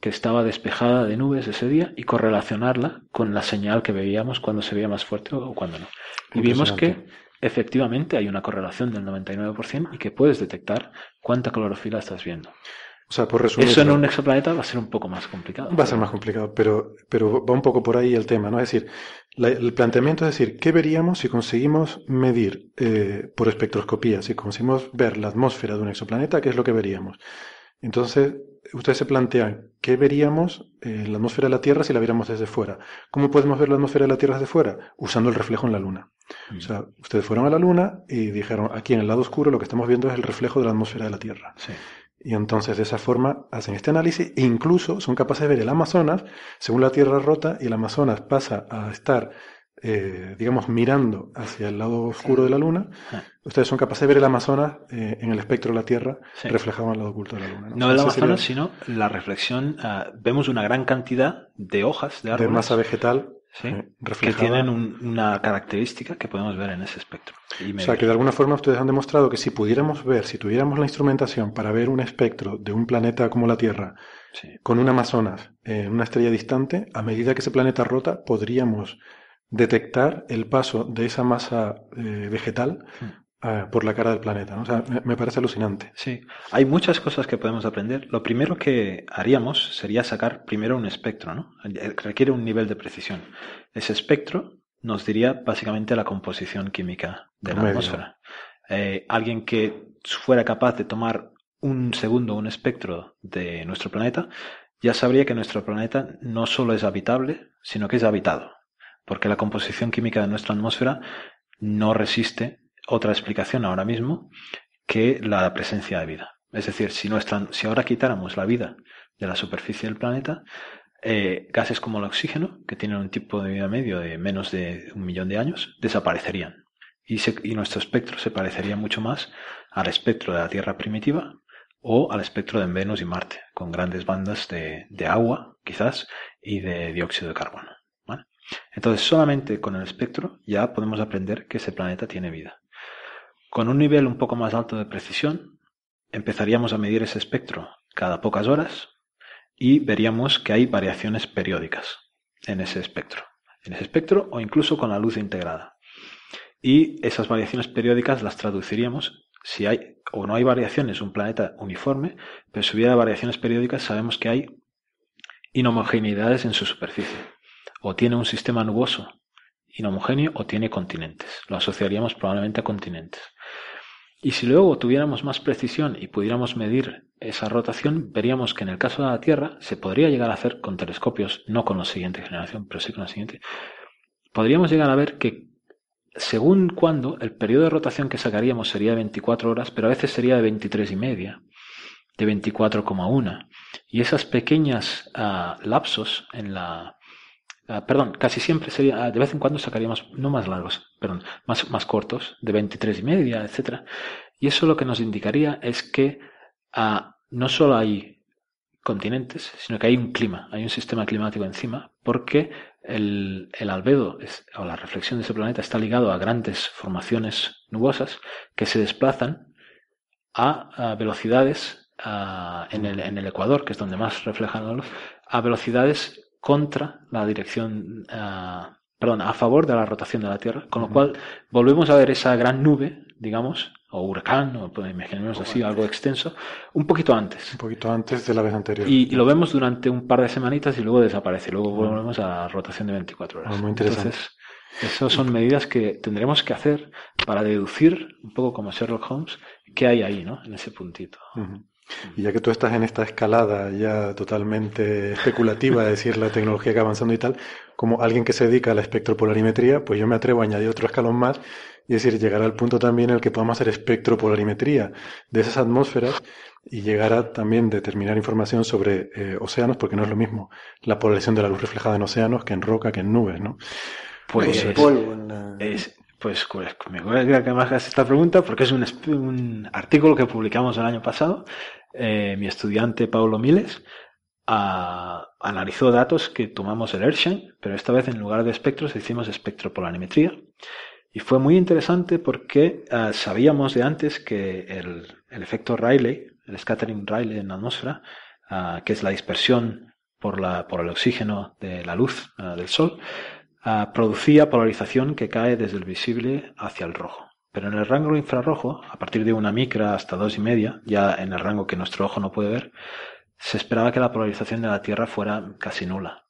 que estaba despejada de nubes ese día y correlacionarla con la señal que veíamos cuando se veía más fuerte o cuando no. Y vimos que efectivamente hay una correlación del 99% y que puedes detectar cuánta clorofila estás viendo. O sea, por resumir. Eso en un exoplaneta va a ser un poco más complicado. Va a ser más complicado, pero, pero va un poco por ahí el tema, ¿no? Es decir, el planteamiento es decir, ¿qué veríamos si conseguimos medir eh, por espectroscopía, si conseguimos ver la atmósfera de un exoplaneta, qué es lo que veríamos? Entonces, ustedes se plantean, ¿qué veríamos en la atmósfera de la Tierra si la viéramos desde fuera? ¿Cómo podemos ver la atmósfera de la Tierra desde fuera? Usando el reflejo en la Luna. O mm. sea, ustedes fueron a la Luna y dijeron, aquí en el lado oscuro lo que estamos viendo es el reflejo de la atmósfera de la Tierra. Sí. Y entonces de esa forma hacen este análisis e incluso son capaces de ver el Amazonas, según la Tierra rota, y el Amazonas pasa a estar, eh, digamos, mirando hacia el lado oscuro de la Luna. Ustedes son capaces de ver el Amazonas eh, en el espectro de la Tierra reflejado en el lado oculto de la Luna. No, el Amazonas, sino la reflexión. Ah, vemos una gran cantidad de hojas de árboles. De masa vegetal. Eh, que tienen una característica que podemos ver en ese espectro. O sea, que de alguna forma ustedes han demostrado que si pudiéramos ver, si tuviéramos la instrumentación para ver un espectro de un planeta como la Tierra, con un Amazonas en una estrella distante, a medida que ese planeta rota, podríamos detectar el paso de esa masa eh, vegetal. Ah, por la cara del planeta. ¿no? O sea, me, parece alucinante. Sí, hay muchas cosas que podemos aprender. Lo primero que haríamos sería sacar primero un espectro, ¿no? Requiere un nivel de precisión. Ese espectro nos diría básicamente la composición química de la atmósfera. Eh, alguien que fuera capaz de tomar un segundo un espectro de nuestro planeta, ya sabría que nuestro planeta no solo es habitable, sino que es habitado. Porque la composición química de nuestra atmósfera no resiste otra explicación ahora mismo que la presencia de vida. Es decir, si, si ahora quitáramos la vida de la superficie del planeta, eh, gases como el oxígeno, que tienen un tipo de vida medio de menos de un millón de años, desaparecerían. Y, nuestro espectro se parecería mucho más al espectro de la Tierra primitiva o al espectro de Venus y Marte, con grandes bandas de agua, quizás, y de dióxido de carbono. Entonces, solamente con el espectro ya podemos aprender que ese planeta tiene vida. Con un nivel un poco más alto de precisión, empezaríamos a medir ese espectro cada pocas horas y veríamos que hay variaciones periódicas en ese espectro. En ese espectro o incluso con la luz integrada. Y esas variaciones periódicas las traduciríamos si hay o no hay variaciones, un planeta uniforme, pero si hubiera variaciones periódicas sabemos que hay inhomogeneidades en su superficie. O tiene un sistema nuboso inhomogéneo o tiene continentes. Lo asociaríamos probablemente a continentes. Y si luego tuviéramos más precisión y pudiéramos medir esa rotación, veríamos que en el caso de la Tierra se podría llegar a hacer con telescopios, no con la siguiente generación, pero sí con la siguiente, podríamos llegar a ver que según cuándo el periodo de rotación que sacaríamos sería de 24 horas, pero a veces sería de 23 y media, de 24,1. Y esas pequeñas ah, lapsos en la, Ah, perdón, casi siempre sería, ah, de vez en cuando sacaríamos, no más largos, perdón, más, más cortos, de 23 y media, etc. Y eso lo que nos indicaría es que ah, no solo hay continentes, sino que hay un clima, hay un sistema climático encima, porque el, el albedo o la reflexión de ese planeta está ligado a grandes formaciones nubosas que se desplazan a, velocidades en, el, en el Ecuador, que es donde más reflejan la luz, a velocidades contra la dirección, uh, perdón, a favor de la rotación de la Tierra, con lo cual volvemos a ver esa gran nube, digamos, o huracán, o pues, imaginemos así, algo extenso, un poquito antes. Un poquito antes de la vez anterior. Y, lo vemos durante un par de semanitas y luego desaparece, luego volvemos a la rotación de 24 horas. muy interesante. Entonces, esas son medidas que tendremos que hacer para deducir, un poco como Sherlock Holmes, qué hay ahí, ¿no? En ese puntito. Y ya que tú estás en esta escalada ya totalmente especulativa de decir la tecnología que va avanzando y tal, como alguien que se dedica a la espectropolarimetría, pues yo me atrevo a añadir otro escalón más y decir, llegar al punto también en el que podamos hacer espectropolarimetría de esas atmósferas y llegar a también determinar información sobre eh, océanos, porque no es lo mismo la polarización de la luz reflejada en océanos que en roca, que en nubes, ¿no? Pues, es, pues, pues me alegra que me hagas esta pregunta porque es un, un, artículo que publicamos el año pasado eh, mi estudiante Paulo Miles analizó datos que tomamos el Earthshine, pero esta vez en lugar de espectros hicimos espectropolarimetría. Y fue muy interesante porque ah, sabíamos de antes que el, efecto Rayleigh, el scattering Rayleigh en la atmósfera, ah, que es la dispersión por, el oxígeno de la luz ah, del Sol, producía polarización que cae desde el visible hacia el rojo. Pero en el rango infrarrojo, a partir de una micra hasta dos y media, ya en el rango que nuestro ojo no puede ver, se esperaba que la polarización de la Tierra fuera casi nula.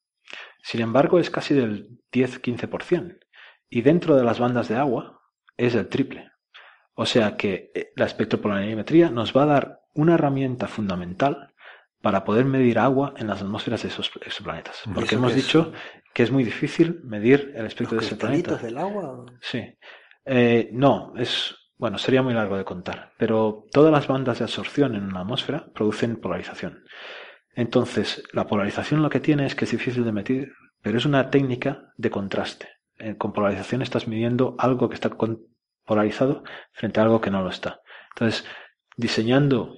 Sin embargo, es casi del 10-15%. Y dentro de las bandas de agua es el triple. O sea que eh, la espectropolarimetría nos va a dar una herramienta fundamental para poder medir agua en las atmósferas de esos exoplanetas. Porque hemos dicho que es muy difícil medir el espectro de ese planeta. del agua? Sí. Eh, no, es bueno, sería muy largo de contar, pero todas las bandas de absorción en una atmósfera producen polarización. Entonces, la polarización lo que tiene es que es difícil de medir, pero es una técnica de contraste. Eh, con polarización estás midiendo algo que está polarizado frente a algo que no lo está. Entonces, diseñando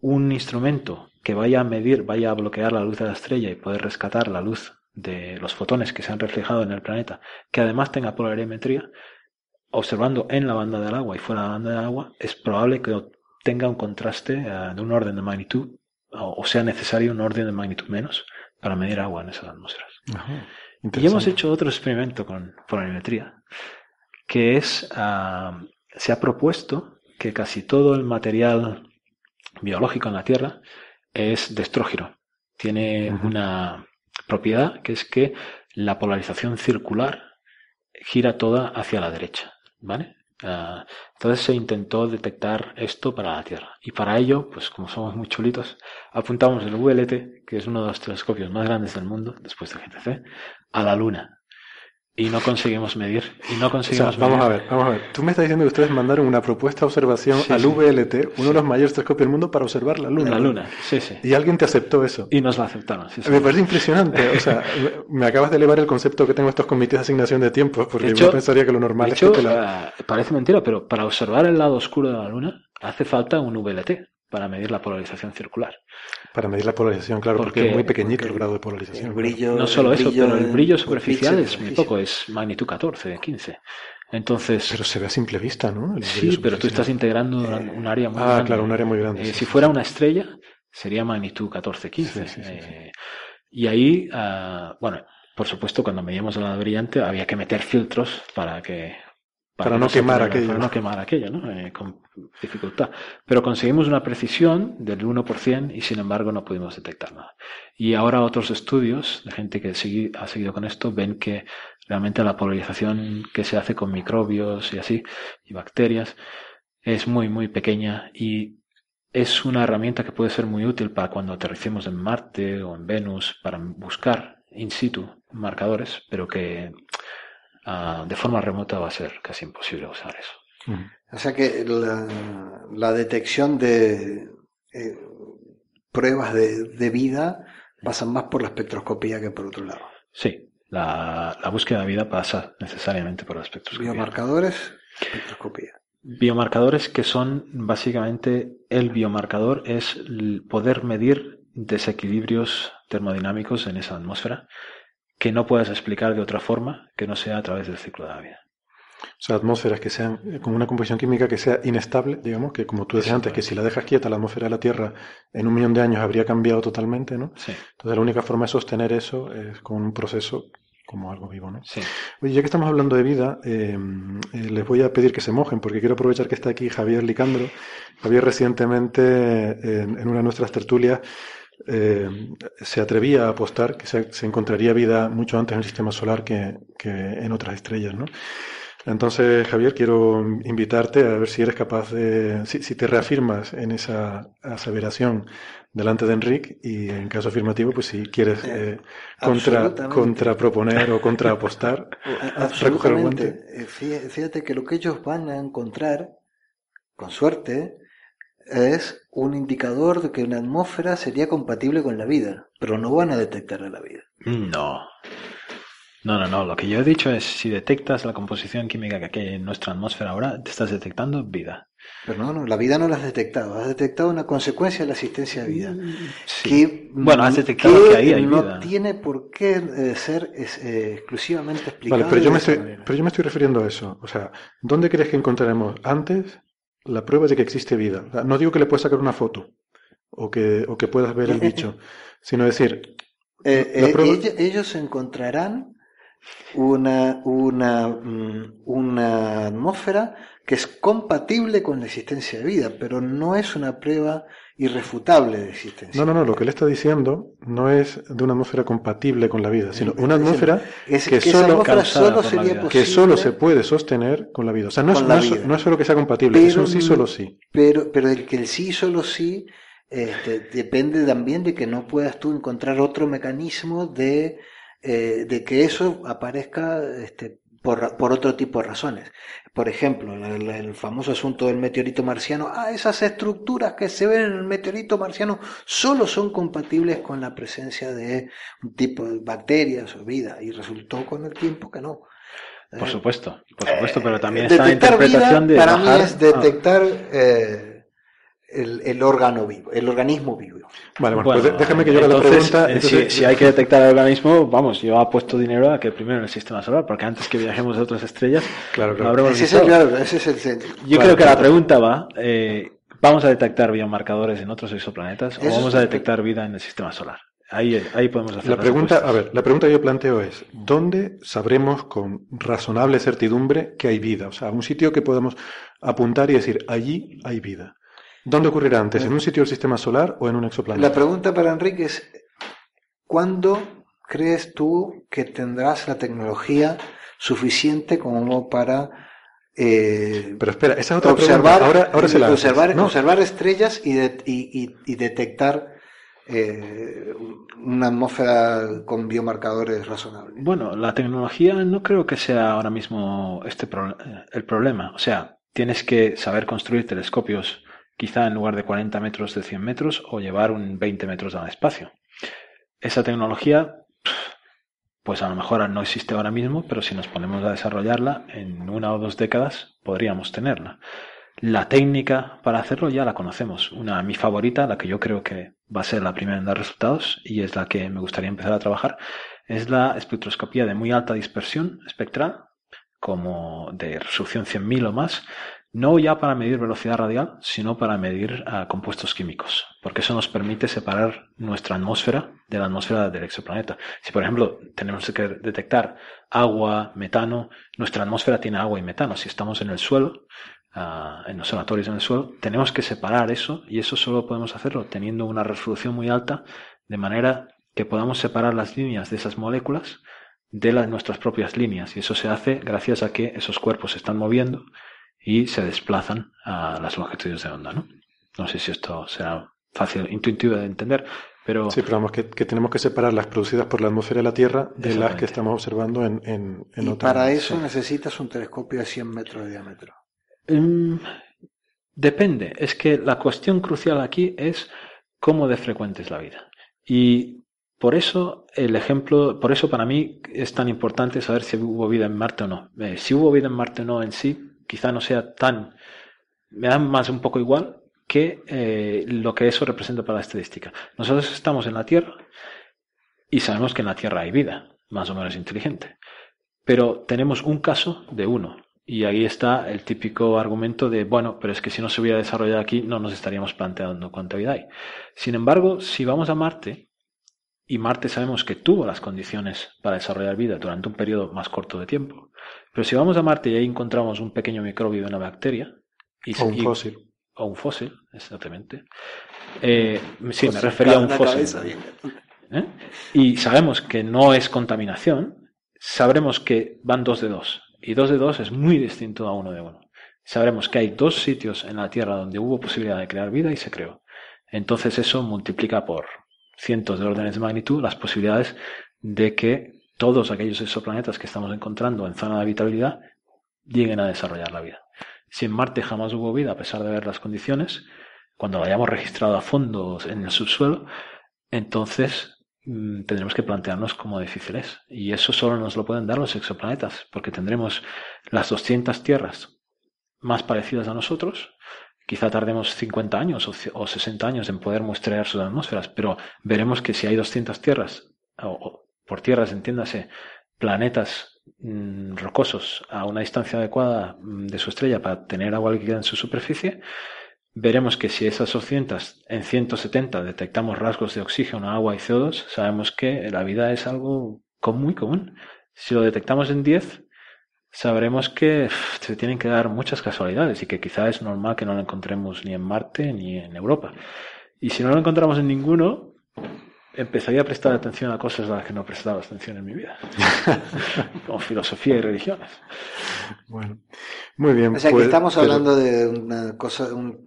un instrumento que vaya a medir, vaya a bloquear la luz de la estrella y poder rescatar la luz de los fotones que se han reflejado en el planeta, que además tenga polarimetría, observando en la banda del agua y fuera de la banda del agua, es probable que tenga un contraste eh, de un orden de magnitud, o, sea necesario un orden de magnitud menos para medir agua en esas atmósferas. y hemos hecho otro experimento con polarimetría, que es, ah, se ha propuesto que casi todo el material biológico en la Tierra es destrógiro. Tiene una propiedad que es que la polarización circular gira toda hacia la derecha. ¿Vale? Ah, entonces se intentó detectar esto para la Tierra. Y para ello, pues como somos muy chulitos, apuntamos el VLT, que es uno de los telescopios más grandes del mundo, después de GTC, a la Luna y no conseguimos medir. Y no conseguimos Vamos a ver, vamos a ver. Tú me estás diciendo que ustedes mandaron una propuesta de observación al VLT, uno de los mayores telescopios del mundo, para observar la Luna. La Luna, sí, sí. Y alguien te aceptó eso. Y nos la aceptaron. Me parece impresionante. O sea, me acabas de elevar el concepto que tengo estos comités de asignación de tiempo, porque yo pensaría que lo normal es que te la... Eh, parece mentira, pero para observar el lado oscuro de la Luna hace falta un VLT para medir la polarización circular. Para medir la polarización, claro, porque, es muy pequeñito el grado de polarización. El brillo, no solo eso, pero el brillo superficial es muy poco, es magnitud 14, 15. Entonces, pero se ve a simple vista, ¿no? sí, pero tú estás integrando un área muy ah, grande. Ah, claro, un área muy grande. Eh, si fuera una estrella, sería magnitud 14, 15. Eh, y ahí, uh, bueno, por supuesto, cuando medíamos la brillante había que meter filtros para que para, no, quemar aquello. Para no quemar aquello, ¿no? Eh, con dificultad. Pero conseguimos una precisión del 1% y sin embargo no pudimos detectar nada. Y ahora otros estudios de gente que ha seguido con esto ven que realmente la polarización que se hace con microbios y así, y bacterias, es muy, muy pequeña y es una herramienta que puede ser muy útil para cuando aterricemos en Marte o en Venus para buscar in situ marcadores, pero que Ah, de forma remota va a ser casi imposible usar eso. O sea que la, detección de eh, pruebas de, vida pasan más por la espectroscopía que por otro lado. Sí, la, búsqueda de vida pasa necesariamente por la espectroscopía. Biomarcadores, espectroscopía. Biomarcadores que son básicamente el biomarcador es poder medir desequilibrios termodinámicos en esa atmósfera que no puedas explicar de otra forma que no sea a través del ciclo de la vida. O sea, atmósferas que sean eh, con una composición química que sea inestable, digamos, que como tú decías antes, que si la dejas quieta la atmósfera de la Tierra en un millón de años habría cambiado totalmente, ¿no? Sí. Entonces la única forma de sostener eso es con un proceso como algo vivo, ¿no? Sí. Oye, ya que estamos hablando de vida, eh, eh, les voy a pedir que se mojen, porque quiero aprovechar que está aquí Javier Licandro. Javier recientemente, en una de nuestras tertulias, eh, se atrevía a apostar que se, encontraría vida mucho antes en el sistema solar que, en otras estrellas, ¿no? Entonces, Javier, quiero invitarte a ver si eres capaz de, si, te reafirmas en esa aseveración delante de Enrique y en caso afirmativo, pues si quieres eh, eh contra, contraproponer o contraapostar, recoger el guante. Fíjate que lo que ellos van a encontrar, con suerte, es un indicador de que una atmósfera sería compatible con la vida, pero no van a detectar la vida. No. No, no, no. Lo que yo he dicho es, si detectas la composición química que hay en nuestra atmósfera ahora, te estás detectando vida. Pero no, no, la vida no la has detectado. Has detectado una consecuencia de la existencia de vida. Sí. bueno, has detectado que, ahí hay no vida. No tiene por qué eh, ser eh, exclusivamente explicado. Vale, pero yo, me estoy, pero yo me estoy refiriendo a eso. O sea, ¿dónde crees que encontraremos antes la prueba de que existe vida. No digo que le puedas sacar una foto o que, o que puedas ver el bicho, sino decir... Eh, eh, ellos, encontrarán una, una, mm, una atmósfera que es compatible con la existencia de vida, pero no es una prueba irrefutable de existencia. No, no, no, lo que él está diciendo no es de una atmósfera compatible con la vida, sino una atmósfera que, solo, que solo se puede sostener con la vida. O sea, no, es, no, es, solo que sea compatible, es un sí solo sí. Pero, pero el que el sí solo sí este, depende también de que no puedas tú encontrar otro mecanismo de, eh, de que eso aparezca este, por, por, otro tipo de razones. Por ejemplo, el, famoso asunto del meteorito marciano. Ah, esas estructuras que se ven en el meteorito marciano solo son compatibles con la presencia de un tipo de bacterias o vida. Y resultó con el tiempo que no. Por supuesto, por supuesto, pero también está la interpretación de. Para mí es detectar. Eh, el, órgano vivo, el organismo vivo. Vale, bueno, pues déjame que yo la pregunta. Eh, si, hay que detectar el organismo, vamos, yo apuesto dinero a que primero en el sistema solar, porque antes que viajemos a otras estrellas, claro, claro. ese, es, claro ese es el centro. Yo creo que la pregunta va, eh, ¿vamos a detectar biomarcadores en otros exoplanetas o vamos a detectar vida en el sistema solar? Ahí, ahí podemos hacer la pregunta. A ver, la pregunta que yo planteo es: ¿dónde sabremos con razonable certidumbre que hay vida? O sea, un sitio que podemos apuntar y decir, allí hay vida. ¿Dónde ocurrirá antes? ¿En un sitio del sistema solar o en un exoplaneta? La pregunta para Enrique es, ¿cuándo crees tú que tendrás la tecnología suficiente como para eh, Pero espera, esa otra observar, Ahora, ahora se la observar, observar estrellas y, y, detectar eh, una atmósfera con biomarcadores razonables. Bueno, la tecnología no creo que sea ahora mismo este el problema. O sea, tienes que saber construir telescopios quizá en lugar de 40 metros de 100 metros o llevar un 20 metros al espacio. Esa tecnología, pues a lo mejor no existe ahora mismo, pero si nos ponemos a desarrollarla, en una o dos décadas podríamos tenerla. La técnica para hacerlo ya la conocemos. Una, mi favorita, la que yo creo que va a ser la primera en dar resultados y es la que me gustaría empezar a trabajar, es la espectroscopía de muy alta dispersión espectral, como de resolución 100.000 o más, no ya para medir velocidad radial, sino para medir ah, compuestos químicos, porque eso nos permite separar nuestra atmósfera de la atmósfera del exoplaneta. Si, por ejemplo, tenemos que detectar agua, metano, nuestra atmósfera tiene agua y metano. Si estamos en el suelo, ah, en los sanatorios en el suelo, tenemos que separar eso y eso solo podemos hacerlo teniendo una resolución muy alta, de manera que podamos separar las líneas de esas moléculas de las nuestras propias líneas. Y eso se hace gracias a que esos cuerpos se están moviendo y se desplazan a las longitudes de onda, ¿no? No sé si esto será fácil, intuitivo de entender, pero... Sí, pero vamos, que, tenemos que separar las producidas por la atmósfera de la Tierra de las que estamos observando en, en, en y para eso necesitas un telescopio de 100 metros de diámetro. Mm, depende. Es que la cuestión crucial aquí es cómo de frecuente es la vida. Y por eso el ejemplo, por eso para mí es tan importante saber si hubo vida en Marte o no. Eh, si hubo vida en Marte o no en sí, quizá no sea tan, me da más un poco igual que eh, lo que eso representa para la estadística. Nosotros estamos en la Tierra y sabemos que en la Tierra hay vida, más o menos inteligente, pero tenemos un caso de uno. Y ahí está el típico argumento de, bueno, pero es que si no se hubiera desarrollado aquí, no nos estaríamos planteando cuánta vida hay. Sin embargo, si vamos a Marte, y Marte sabemos que tuvo las condiciones para desarrollar vida durante un periodo más corto de tiempo, pero si vamos a Marte y ahí encontramos un pequeño microbio de una bacteria. Y, o un fósil. O un fósil, exactamente. Eh, sí, me refería a un fósil. ¿Eh? Y sabemos que no es contaminación, sabremos que van dos de dos. Y dos de dos es muy distinto a uno de uno. Sabremos que hay dos sitios en la Tierra donde hubo posibilidad de crear vida y se creó. Entonces eso multiplica por cientos de órdenes de magnitud las posibilidades de que todos aquellos exoplanetas que estamos encontrando en zona de habitabilidad lleguen a desarrollar la vida. Si en Marte jamás hubo vida, a pesar de ver las condiciones, cuando lo hayamos registrado a fondo en el subsuelo, entonces mm, tendremos que plantearnos cómo difícil es. Y eso solo nos lo pueden dar los exoplanetas, porque tendremos las 200 tierras más parecidas a nosotros. Quizá tardemos 50 años o 60 años en poder muestrear sus atmósferas, pero veremos que si hay 200 tierras, o por tierras, entiéndase, planetas mm, rocosos a una distancia adecuada mm, de su estrella para tener agua líquida en su superficie, veremos que si esas 200 en 170 detectamos rasgos de oxígeno, agua y CO2, sabemos que la vida es algo muy común. Si lo detectamos en 10, sabremos que se tienen que dar muchas casualidades y que quizá es normal que no lo encontremos ni en Marte ni en Europa. Y si no lo encontramos en ninguno, empezaría a prestar atención a cosas a las que no prestaba atención en mi vida, como filosofía y religiones. Bueno, muy bien. O sea que pues, estamos hablando de una cosa, un,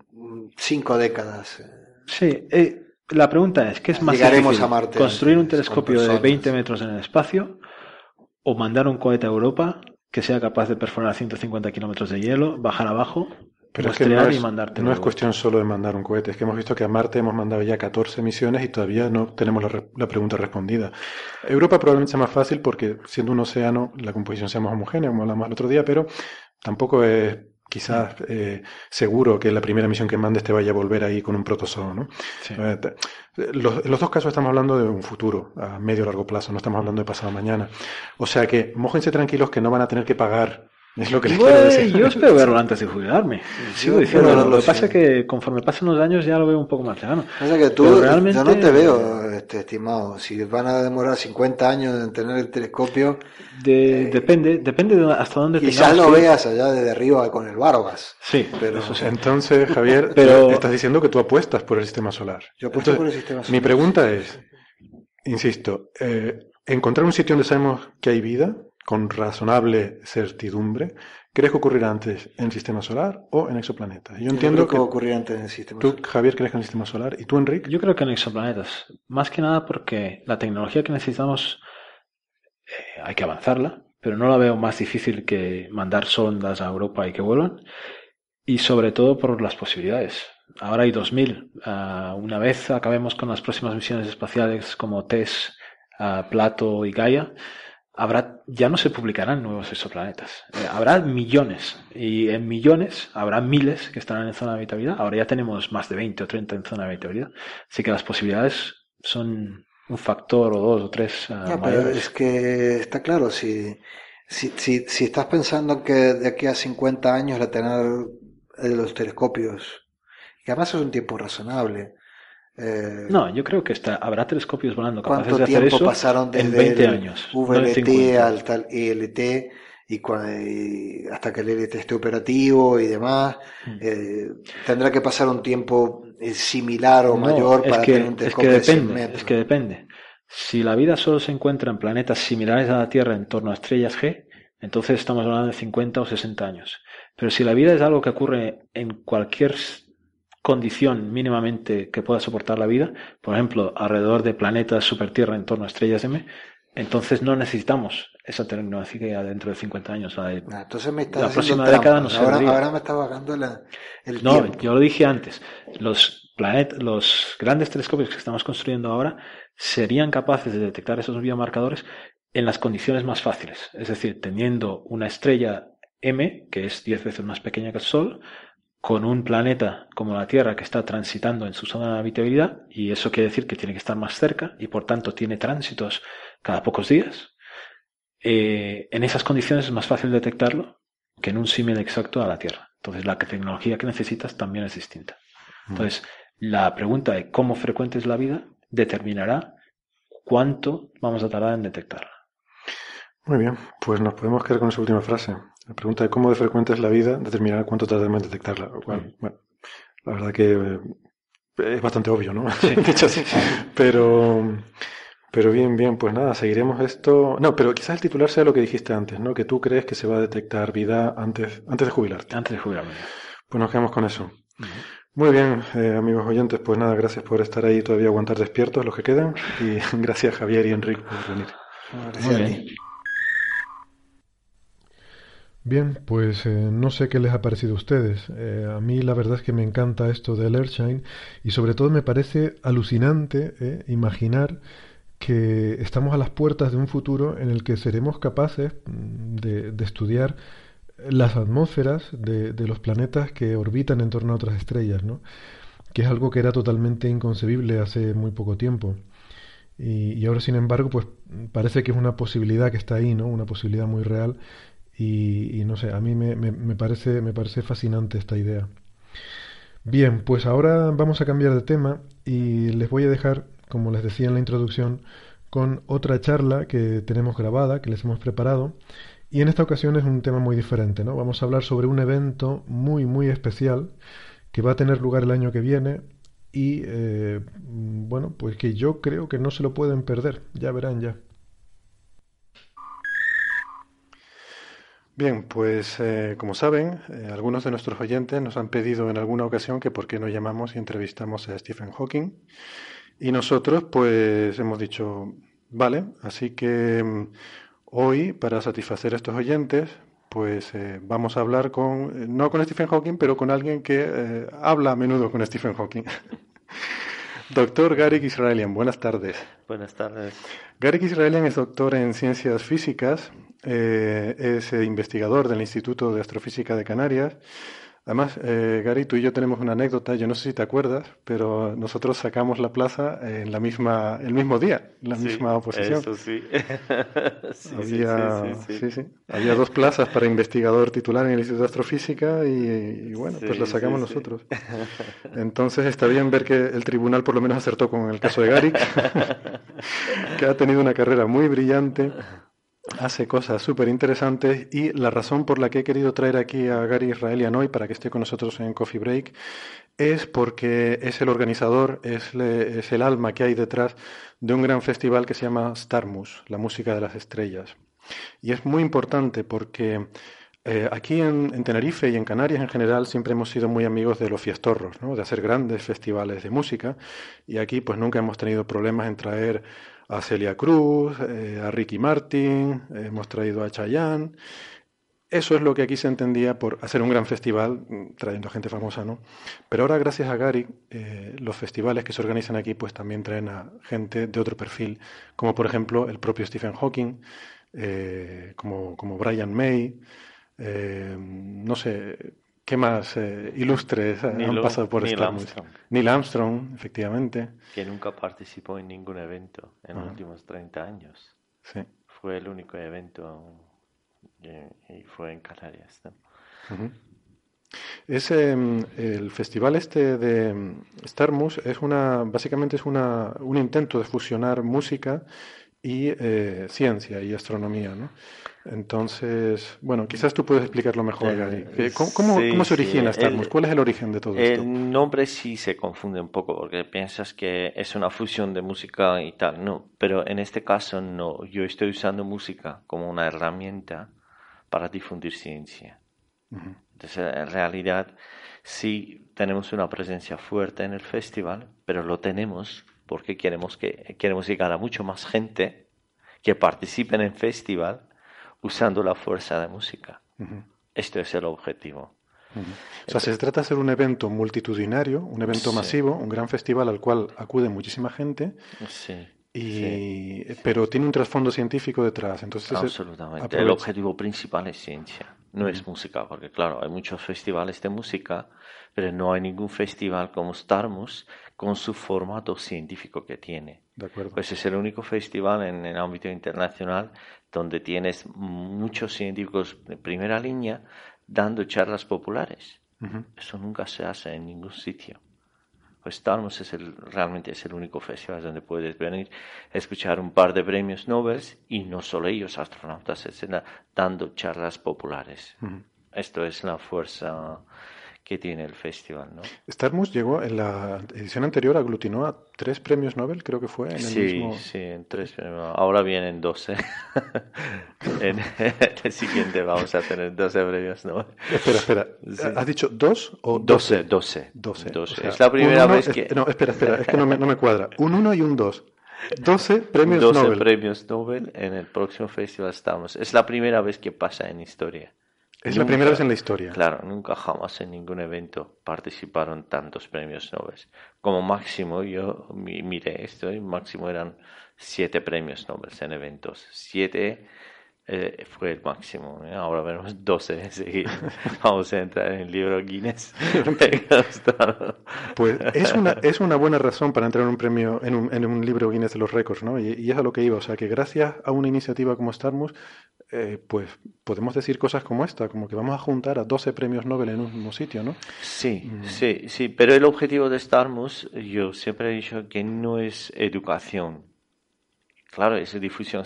cinco décadas. Eh. Sí, eh, la pregunta es, ¿qué es más difícil? A Marte ¿Construir un telescopio de 20 metros en el espacio o mandar un cohete a Europa que sea capaz de perforar 150 kilómetros de hielo, bajar abajo, pero es que no es, no es cuestión solo de mandar un cohete, es que hemos visto que a Marte hemos mandado ya 14 misiones y todavía no tenemos la, la, pregunta respondida. Europa probablemente sea más fácil porque siendo un océano la composición sea más homogénea, como hablamos el otro día, pero tampoco es quizás eh, seguro que la primera misión que mandes te vaya a volver ahí con un protozoo, ¿no? Eh, los, en los dos casos estamos hablando de un futuro a medio o largo plazo, no estamos hablando de pasado mañana. O sea que mójense tranquilos que no van a tener que pagar es lo que les quiero decir. Yo espero verlo antes de jubilarme. Sigo diciendo, lo, que pasa es que conforme pasan los años ya lo veo un poco más lejano. O sea que tú, realmente... yo no te veo, este, estimado. Si van a demorar 50 años en tener el telescopio. De, eh, depende, depende de hasta dónde Quizás lo veas allá desde arriba con el Barbas. Sí, pero. Entonces, Javier, pero... estás diciendo que tú apuestas por el sistema solar. Yo apuesto por el sistema solar. Mi pregunta es, insisto, eh, encontrar un sitio donde sabemos que hay vida con razonable certidumbre, ¿crees que ocurrirá antes en el sistema solar o en exoplanetas? Yo entiendo que, ocurrirá antes en el sistema tú, Javier, crees que en el sistema solar y tú, Enrique. Yo creo que en exoplanetas, más que nada porque la tecnología que necesitamos eh, hay que avanzarla, pero no la veo más difícil que mandar sondas a Europa y que vuelvan, y sobre todo por las posibilidades. Ahora hay 2000. Ah, una vez acabemos con las próximas misiones espaciales como TESS, uh, Plato y Gaia, habrá, ya no se publicarán nuevos exoplanetas. Eh, habrá millones. Y en millones habrá miles que estarán en zona de habitabilidad. Ahora ya tenemos más de 20 o 30 en zona de habitabilidad. Así que las posibilidades son un factor o dos o tres. Uh, pero es que está claro, si, si, si, si, estás pensando que de aquí a 50 años la tener los telescopios, que además es un tiempo razonable, eh, no, yo creo que está, habrá telescopios volando capaces de hacer eso pasaron desde en 20 años. VLT al tal ILT y, hasta que el ILT esté operativo y demás. Mm. Eh, tendrá que pasar un tiempo eh, similar o mayor para que, tener un telescopio es que depende, Es que depende. Si la vida solo se encuentra en planetas similares a la Tierra en torno a estrellas G, entonces estamos hablando de 50 o 60 años. Pero si la vida es algo que ocurre en cualquier condición mínimamente que pueda soportar la vida, por ejemplo, alrededor de planetas super Tierra en torno a estrellas M, entonces no necesitamos esa tecnología dentro de 50 años. La, ah, entonces me la próxima década no ahora, ahora me está bajando la, el No, yo lo dije antes. Los, planet, los grandes telescopios que estamos construyendo ahora serían capaces de detectar esos biomarcadores en las condiciones más fáciles. Es decir, teniendo una estrella M, que es 10 veces más pequeña que el Sol, con un planeta como la Tierra que está transitando en su zona de habitabilidad y eso quiere decir que tiene que estar más cerca y por tanto tiene tránsitos cada pocos días, eh, en esas condiciones es más fácil detectarlo que en un símil exacto a la Tierra. Entonces la tecnología que necesitas también es distinta. Mm. Entonces la pregunta de cómo frecuente es la vida determinará cuánto vamos a tardar en detectarla. Muy bien, pues nos podemos quedar con esa última frase. La pregunta de cómo de frecuente es la vida determinará cuánto tardamos en detectarla. Bueno, la verdad que eh, es bastante obvio, ¿no? Pero, pero bien, bien, pues nada, seguiremos esto. No, pero quizás el titular sea lo que dijiste antes, ¿no? Que tú crees que se va a detectar vida antes, antes de jubilarte. Antes de jubilarme. Pues nos quedamos con eso. Muy bien, eh, amigos oyentes, pues nada, gracias por estar ahí todavía aguantar despiertos los que quedan. Y gracias Javier y Enrique por venir. Gracias a ti. Bien, pues eh, no sé qué les ha parecido a ustedes. Eh, a mí la verdad es que me encanta esto del Earthshine y sobre todo me parece alucinante eh, imaginar que estamos a las puertas de un futuro en el que seremos capaces mm, de, estudiar las atmósferas de, los planetas que orbitan en torno a otras estrellas, ¿no? que es algo que era totalmente inconcebible hace muy poco tiempo. Y, y ahora, sin embargo, pues parece que es una posibilidad que está ahí, ¿no? Una posibilidad muy real y, no sé, a mí me, me, parece, me parece fascinante esta idea. Bien, pues ahora vamos a cambiar de tema y les voy a dejar, como les decía en la introducción, con otra charla que tenemos grabada, que les hemos preparado Y en esta ocasión es un tema muy diferente, ¿no? Vamos a hablar sobre un evento muy, muy especial que va a tener lugar el año que viene y, eh, bueno, pues que yo creo que no se lo pueden perder, ya verán ya. Bien, pues eh, como saben, eh, algunos de nuestros oyentes nos han pedido en alguna ocasión que por qué no llamamos y entrevistamos a Stephen Hawking. Y nosotros pues hemos dicho, vale, así que mm, hoy para satisfacer a estos oyentes pues eh, vamos a hablar con, no con Stephen Hawking, pero con alguien que habla a menudo con Stephen Hawking. Doctor Garrick Israelian, buenas tardes. Buenas tardes. Garrick Israelian es doctor en ciencias físicas eh, es eh, investigador del Instituto de Astrofísica de Canarias. Además, eh, Gary, tú y yo tenemos una anécdota, yo no sé si te acuerdas, pero nosotros sacamos la plaza en la misma, el mismo día, en la misma oposición. Eso sí. había, sí, sí, había dos plazas para investigador titular en el Instituto de Astrofísica y, bueno, pues la sacamos nosotros. Entonces está bien ver que el tribunal por lo menos acertó con el caso de Gary, que ha tenido una carrera muy brillante hace cosas súper interesantes y la razón por la que he querido traer aquí a Gary Israelian hoy para que esté con nosotros en Coffee Break es porque es el organizador, es, es el alma que hay detrás de un gran festival que se llama Starmus, la música de las estrellas. Y es muy importante porque eh, aquí en, Tenerife y en Canarias en general siempre hemos sido muy amigos de los fiestorros, ¿no? de hacer grandes festivales de música y aquí pues nunca hemos tenido problemas en traer a Celia Cruz, eh, a Ricky Martin, hemos traído a Chayanne. Eso es lo que aquí se entendía por hacer un gran festival, mm, trayendo a gente famosa, ¿no? Pero ahora, gracias a Gary, eh, los festivales que se organizan aquí, pues también traen a gente de otro perfil, como por ejemplo el propio Stephen Hawking, eh, como, como Brian May, no sé, ¿Qué más eh, ilustres han pasado por Neil Armstrong. Neil Armstrong, efectivamente. Que nunca participó en ningún evento en los últimos 30 años. Sí. Fue el único evento y, fue en Canarias. Es, em, el festival este de em, Starmus es una, básicamente es una, un intento de fusionar música y eh, ciencia y astronomía, ¿no? Entonces, bueno, quizás tú puedes explicarlo mejor, Gary. Eh, ¿Cómo, se origina Starmus? ¿Cuál es el origen de todo esto? El nombre sí se confunde un poco porque piensas que es una fusión de música y tal, no, pero en este caso no. Yo estoy usando música como una herramienta para difundir ciencia. Entonces, en realidad, sí tenemos una presencia fuerte en el festival, pero lo tenemos porque queremos, que, queremos llegar a mucho más gente que participe en el festival usando la fuerza de música. Esto es el objetivo. O sea, se trata de hacer un evento multitudinario, un evento masivo, un gran festival al cual acude muchísima gente. Sí. Y, Pero tiene un trasfondo científico detrás. Entonces Absolutamente. El objetivo principal es ciencia, no es música, porque claro, hay muchos festivales de música, pero no hay ningún festival como Starmus con su formato científico que tiene. De acuerdo. Pues es el único festival en el ámbito internacional donde tienes muchos científicos de primera línea dando charlas populares. Eso nunca se hace en ningún sitio. Pues Starmus es el, realmente es el único festival donde puedes venir a escuchar un par de premios Nobel y no solo ellos, astronautas, etc., dando charlas populares. Esto es la fuerza que tiene el festival. ¿no? Starmus llegó en la edición anterior, aglutinó a tres premios Nobel, creo que fue. En el sí, mismo... sí, en tres Ahora vienen doce. en el siguiente vamos a tener doce premios Nobel. Espera, espera. ¿Has dicho dos o doce? Doce. Doce. es la primera vez que. No, espera, espera, es que no me, no me cuadra. Un uno y un dos. 12 premios 12 Nobel. premios Nobel en el próximo festival estamos. Es la primera vez que pasa en historia. Es la primera vez en la historia. Claro, nunca jamás en ningún evento participaron tantos premios Nobel. Como máximo, yo miré esto, y máximo eran siete premios Nobel en eventos. Siete eh, fue el máximo. ¿eh? Ahora veremos 12 Vamos a entrar en el libro Guinness. pues es una, es una buena razón para entrar en un premio, en un, en un libro Guinness de los récords, ¿no? Y, es a lo que iba. O sea, que gracias a una iniciativa como Starmus, eh, pues podemos decir cosas como esta, como que vamos a juntar a 12 premios Nobel en un mismo sitio, ¿no? Sí, mm. sí, sí. Pero el objetivo de Starmus, yo siempre he dicho que no es educación Claro, es difusión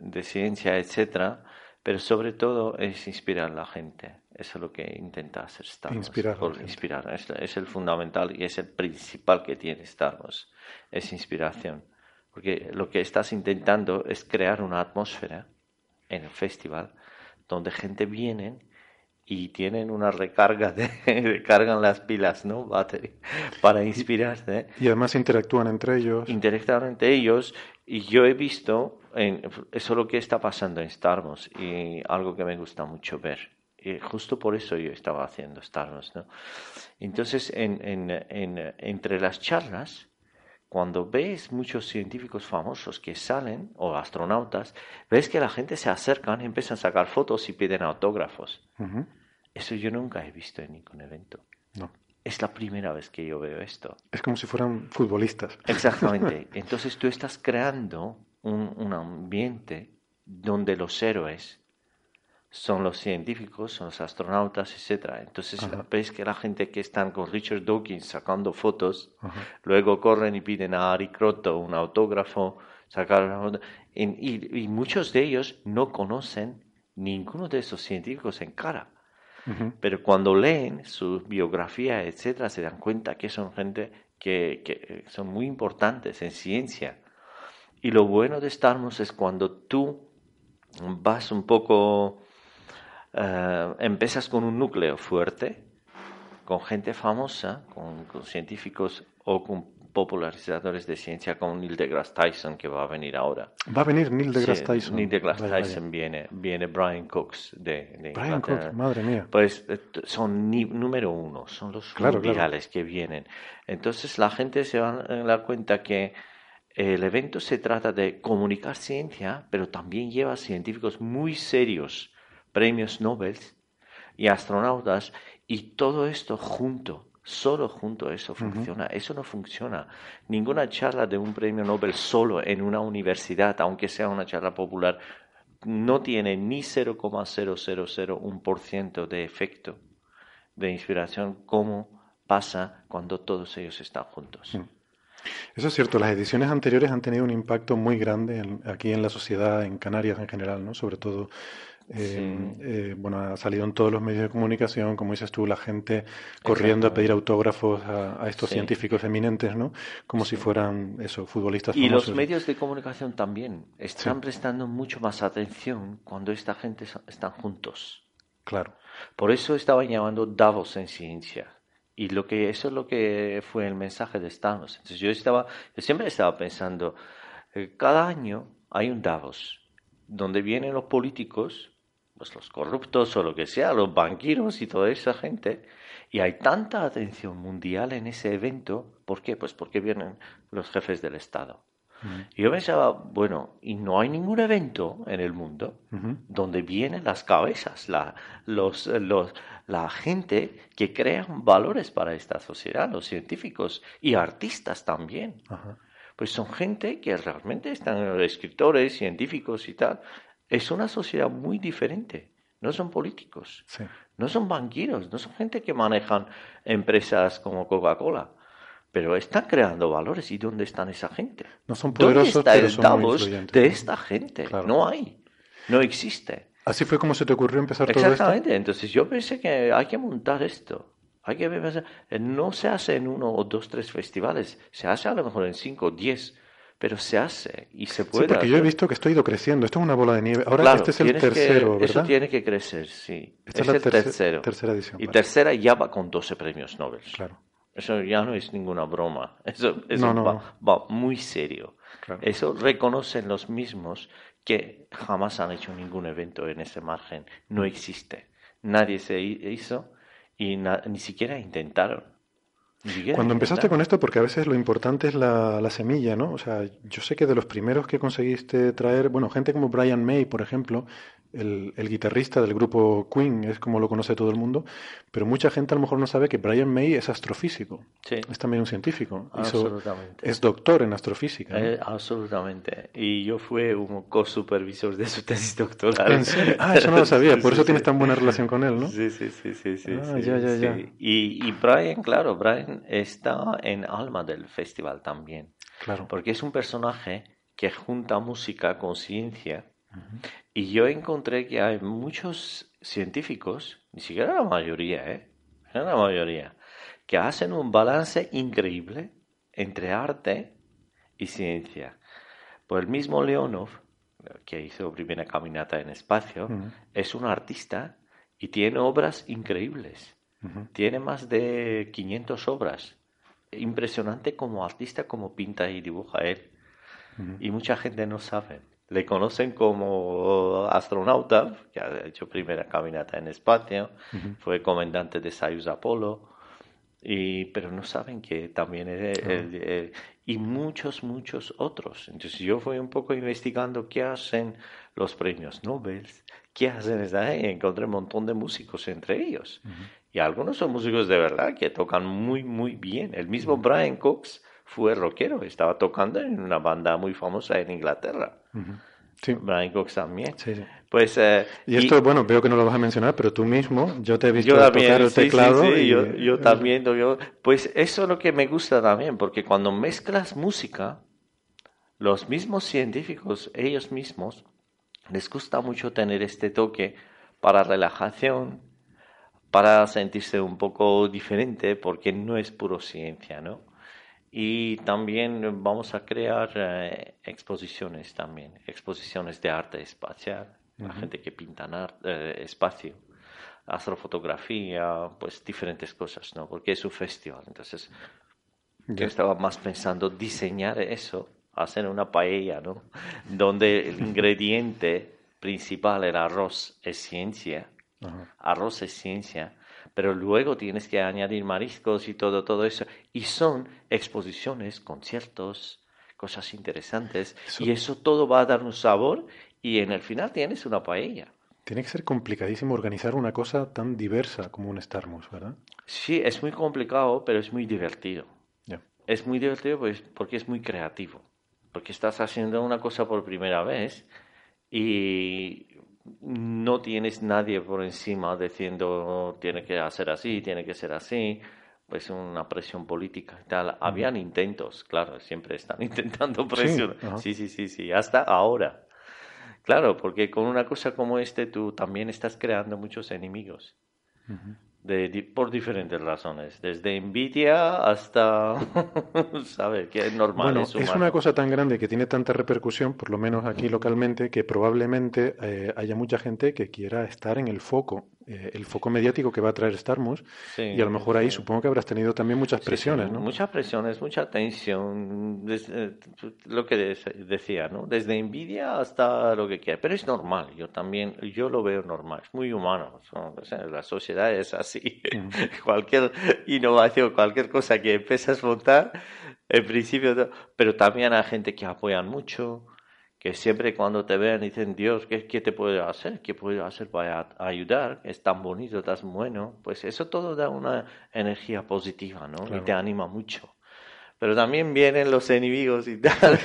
de ciencia, etcétera, pero sobre todo es inspirar a la gente. Eso es lo que intenta hacer Star Wars. Inspirar. Por inspirar. Es, el fundamental y es el principal que tiene Star Wars. Es inspiración. Porque lo que estás intentando es crear una atmósfera en el festival donde gente viene y tienen una recarga de recargan las pilas, ¿no? para inspirarse. Y además interactúan entre ellos. Interactúan entre ellos y yo he visto en, eso lo que está pasando en Star Wars y algo que me gusta mucho ver. Y justo por eso yo estaba haciendo Star Wars, ¿no? Entonces, en, en, en, entre las charlas, cuando ves muchos científicos famosos que salen, o astronautas, ves que la gente se acercan, empiezan a sacar fotos y piden autógrafos. Eso yo nunca he visto en ningún evento. No. Es la primera vez que yo veo esto. Es como si fueran futbolistas. Exactamente. Entonces tú estás creando un, un ambiente donde los héroes son los científicos, son los astronautas, etcétera. Entonces ves que la gente que están con Richard Dawkins sacando fotos, luego corren y piden a Ari Croto un autógrafo, sacar y, y, muchos de ellos no conocen ninguno de esos científicos en cara. Pero cuando leen su biografía, etcétera, se dan cuenta que son gente que, que son muy importantes en ciencia. Y lo bueno de Star Wars es cuando tú vas un poco eh, empiezas con un núcleo fuerte, con gente famosa, con, científicos o con popularizadores de ciencia como Neil deGrasse Tyson que va a venir ahora. Va a venir Neil deGrasse Tyson. Neil deGrasse Tyson viene, viene Brian Cox de, Brian Cox, madre mía. Pues eh, son número uno, son los claro, que vienen. Entonces la gente se va a dar cuenta que el evento se trata de comunicar ciencia, pero también lleva científicos muy serios premios Nobel y astronautas y todo esto junto. Solo junto eso funciona. Eso no funciona. Ninguna charla de un premio Nobel solo en una universidad, aunque sea una charla popular, no tiene ni 0,0001% de efecto de inspiración como pasa cuando todos ellos están juntos. Mm. Eso es cierto, las ediciones anteriores han tenido un impacto muy grande aquí en la sociedad, en Canarias en general, ¿no? Sobre todo eh, eh, bueno, ha salido en todos los medios de comunicación, como dices tú, la gente corriendo a pedir autógrafos a, estos científicos eminentes, ¿no? Como si fueran, eso, futbolistas Y los medios de comunicación también están prestando mucho más atención cuando esta gente están juntos. Claro. Por eso estaban llamando Davos en ciencia. Y lo que, eso es lo que fue el mensaje de Star Entonces yo estaba, yo siempre estaba pensando, eh, cada año hay un Davos, donde vienen los políticos pues los corruptos o lo que sea, los banqueros y toda esa gente. Y hay tanta atención mundial en ese evento. ¿Por qué? Pues porque vienen los jefes del Estado. Y yo pensaba, bueno, y no hay ningún evento en el mundo donde vienen las cabezas, la, los, los, la gente que crean valores para esta sociedad, los científicos y artistas también. Pues son gente que realmente están escritores, científicos y tal, es una sociedad muy diferente. No son políticos, no son banqueros, no son gente que manejan empresas como Coca-Cola, pero están creando valores. ¿Y dónde están esa gente? No son poderosos, ¿Dónde está el de esta gente? No hay, no existe. Así fue como se te ocurrió empezar todo esto. Exactamente. Entonces yo pensé que hay que montar esto. Hay que no se hace en uno o dos, tres festivales, se hace a lo mejor en cinco o diez pero se hace y se puede. Sí, porque yo he visto que esto ha ido creciendo. Esto es una bola de nieve. Ahora este es el tercero, ¿verdad? Eso tiene que crecer, sí. Esta es, el tercero. tercera edición. Y tercera ya va con 12 premios Nobel. Claro. Eso ya no es ninguna broma. Eso, eso va, muy serio. Eso reconocen los mismos que jamás han hecho ningún evento en ese margen. No existe. Nadie se hizo y ni siquiera intentaron. Cuando empezaste con esto, porque a veces lo importante es la, la, semilla, ¿no? O sea, yo sé que de los primeros que conseguiste traer, bueno, gente como Brian May, por ejemplo, el, el, guitarrista del grupo Queen, es como lo conoce todo el mundo, pero mucha gente a lo mejor no sabe que Brian May es astrofísico. Sí. Es también un científico. Absolutamente. es doctor en astrofísica. Eh, absolutamente. Y yo fui un co-supervisor de su tesis doctoral. Ah, eso no lo sabía, por eso tienes tan buena relación con él, ¿no? Sí, sí, sí, sí. sí, ah, ya, ya, ya. Y, y Brian, claro, Brian está en alma del festival también. Claro. Porque es un personaje que junta música con ciencia Y yo encontré que hay muchos científicos, ni siquiera la mayoría, ¿eh? la mayoría, que hacen un balance increíble entre arte y ciencia. Por el mismo Leonov, que hizo primera caminata en espacio, es un artista y tiene obras increíbles. Tiene más de 500 obras. Impresionante como artista, como pinta y dibuja él. Y mucha gente no sabe. Le conocen como astronauta, que ha hecho primera caminata en espacio, fue comandante de Soyuz Apolo, y, pero no saben que también es, y muchos, muchos otros. Entonces yo fui un poco investigando qué hacen los premios Nobel, qué hacen, y encontré un montón de músicos entre ellos. Y algunos son músicos de verdad que tocan muy, muy bien. El mismo Brian Cox fue rockero, estaba tocando en una banda muy famosa en Inglaterra. Sí. Brian Cox también. Sí, sí. Pues, eh, y esto, bueno, veo que no lo vas a mencionar, pero tú mismo, yo te he visto tocar el teclado. Sí, y, yo, yo, también. Yo, pues eso es lo que me gusta también, porque cuando mezclas música, los mismos científicos, ellos mismos, les gusta mucho tener este toque para relajación, para sentirse un poco diferente, porque no es puro ciencia, ¿no? Y también vamos a crear eh, exposiciones también, exposiciones de arte espacial, la gente que pinta eh, espacio, astrofotografía, pues diferentes cosas, ¿no? Porque es un festival. Entonces, yo estaba más pensando diseñar eso, hacer una paella, ¿no? Donde el ingrediente principal era arroz es ciencia, arroz es ciencia, pero luego tienes que añadir mariscos y todo, todo eso. Y son exposiciones, conciertos, cosas interesantes. Y eso todo va a dar un sabor y en el final tienes una paella. Tiene que ser complicadísimo organizar una cosa tan diversa como un Starmus, ¿verdad? Sí, es muy complicado, pero es muy divertido. Es muy divertido pues, porque es muy creativo. Porque estás haciendo una cosa por primera vez y no tienes nadie por encima diciendo tiene que hacer así, tiene que ser así, pues una presión política y tal. Habían intentos, claro, siempre están intentando presión. Sí, sí, sí, sí, hasta ahora. Claro, porque con una cosa como este tú también estás creando muchos enemigos por diferentes razones, desde envidia hasta, ¿sabes? Que es normal. Bueno, es, una cosa tan grande que tiene tanta repercusión, por lo menos aquí localmente, que probablemente eh, haya mucha gente que quiera estar en el foco, eh, el foco mediático que va a traer Starmus, y a lo mejor ahí supongo que habrás tenido también muchas presiones, ¿no? Muchas presiones, mucha tensión, eh, lo que decía, ¿no? Desde envidia hasta lo que quiera, pero es normal, yo también, yo lo veo normal, es muy humano, la sociedad es así. Cualquier innovación, cualquier cosa que empiezas a montar, en principio, pero también hay gente que apoyan mucho, que siempre cuando te ven dicen, Dios, ¿qué, qué te puedo hacer? ¿Qué puedo hacer para ayudar? Es tan bonito, tan bueno. Pues eso todo da una energía positiva, ¿no? Y te anima mucho pero también vienen los enemigos y tal.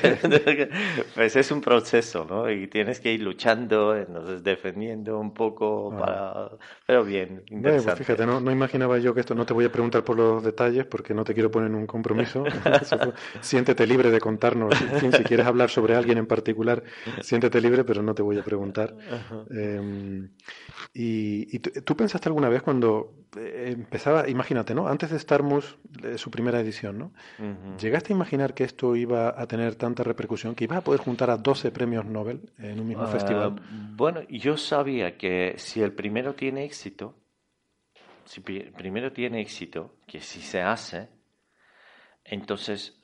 pues es un proceso, ¿no? Y tienes que ir luchando, entonces defendiendo un poco para... Pero bien, pues interesante. fíjate, no, no, imaginaba yo que esto, no te voy a preguntar por los detalles porque no te quiero poner en un compromiso. siéntete libre de contarnos, si quieres hablar sobre alguien en particular, siéntete libre, pero no te voy a preguntar. Eh, y, tú, pensaste alguna vez cuando empezaba, imagínate, ¿no? Antes de Starmus, su primera edición, ¿no? ¿Llegaste a imaginar que esto iba a tener tanta repercusión, que ibas a poder juntar a 12 premios Nobel en un mismo ah, festival? Bueno, yo sabía que si el primero tiene éxito, si primero tiene éxito, que si se hace, entonces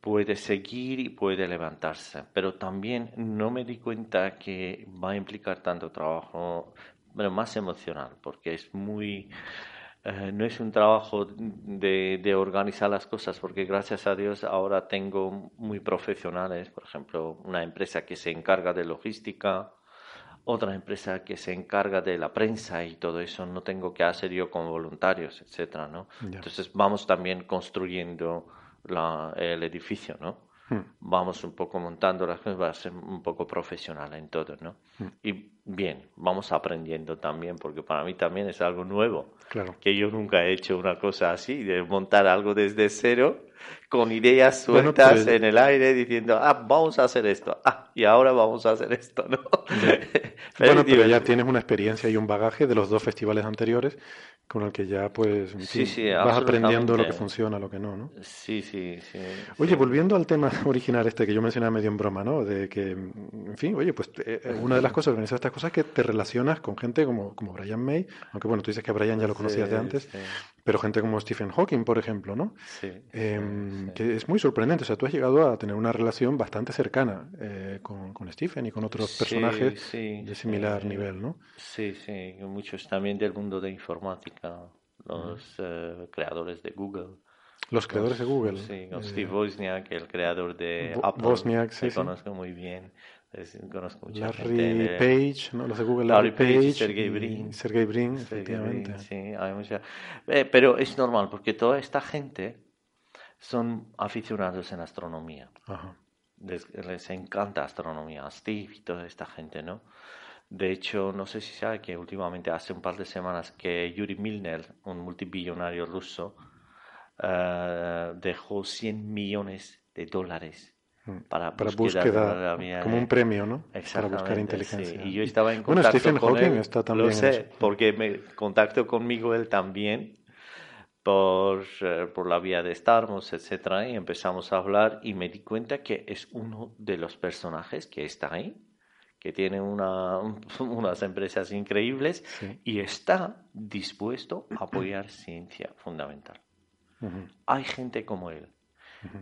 puede seguir y puede levantarse. Pero también no me di cuenta que va a implicar tanto trabajo bueno, más emocional, porque es muy... Eh, no es un trabajo de, de, organizar las cosas, porque gracias a Dios ahora tengo muy profesionales, por ejemplo, una empresa que se encarga de logística, otra empresa que se encarga de la prensa y todo eso, no tengo que hacer yo con voluntarios, etcétera, ¿no? Entonces vamos también construyendo la, el edificio, ¿no? Hmm. Vamos un poco montando las cosas, va a ser un poco profesional en todo, ¿no? Hmm. Y bien, vamos aprendiendo también, porque para mí también es algo nuevo. Claro. Que yo nunca he hecho una cosa así, de montar algo desde cero, con ideas sueltas pues en el aire, diciendo, ah, vamos a hacer esto, ah, y ahora vamos a hacer esto, ¿no? bueno, pero ya tienes una experiencia y un bagaje de los dos festivales anteriores con el que ya pues vas aprendiendo lo que funciona, lo que no, ¿no? Sí, sí, sí. Oye, volviendo al tema original este que yo mencionaba medio en broma, ¿no? De que, en fin, oye, pues eh, eh, una de las cosas organizar estas cosas es que te relacionas con gente como, como Brian May, aunque bueno, tú dices que a Brian ya lo conocías de antes, pero gente como Stephen Hawking, por ejemplo, ¿no? Em, sí. que es muy sorprendente, o sea, tú has llegado a tener una relación bastante cercana eh, con, con, Stephen y con otros personajes de similar nivel, ¿no? Sí, sí, muchos también del mundo de informática los eh, creadores de Google. Los creadores de Google. Sí, Steve Wozniak, el creador de Apple. Wozniak, sí. conozco muy bien. conozco mucha Larry Page, ¿no? Los de Google, Larry, Page, Sergey Brin. Sergey Brin, efectivamente. sí, hay mucha... Eh, pero es normal, porque toda esta gente son aficionados en astronomía. Les, les, encanta astronomía, Steve y toda esta gente, ¿no? De hecho, no sé si sabe que últimamente, hace un par de semanas, que Yuri Milner, un multibillonario ruso, uh, dejó 100 millones de dólares mm, para, para búsqueda, como un premio, ¿no? Para buscar inteligencia. Y yo estaba en contacto bueno, Stephen con Hawking él, está también. Lo sé, porque me contactó conmigo él también por, uh, por la vía de Starmus, etcétera, y empezamos a hablar y me di cuenta que es uno de los personajes que está ahí que tiene una, unas empresas increíbles y está dispuesto a apoyar ciencia fundamental. Hay gente como él.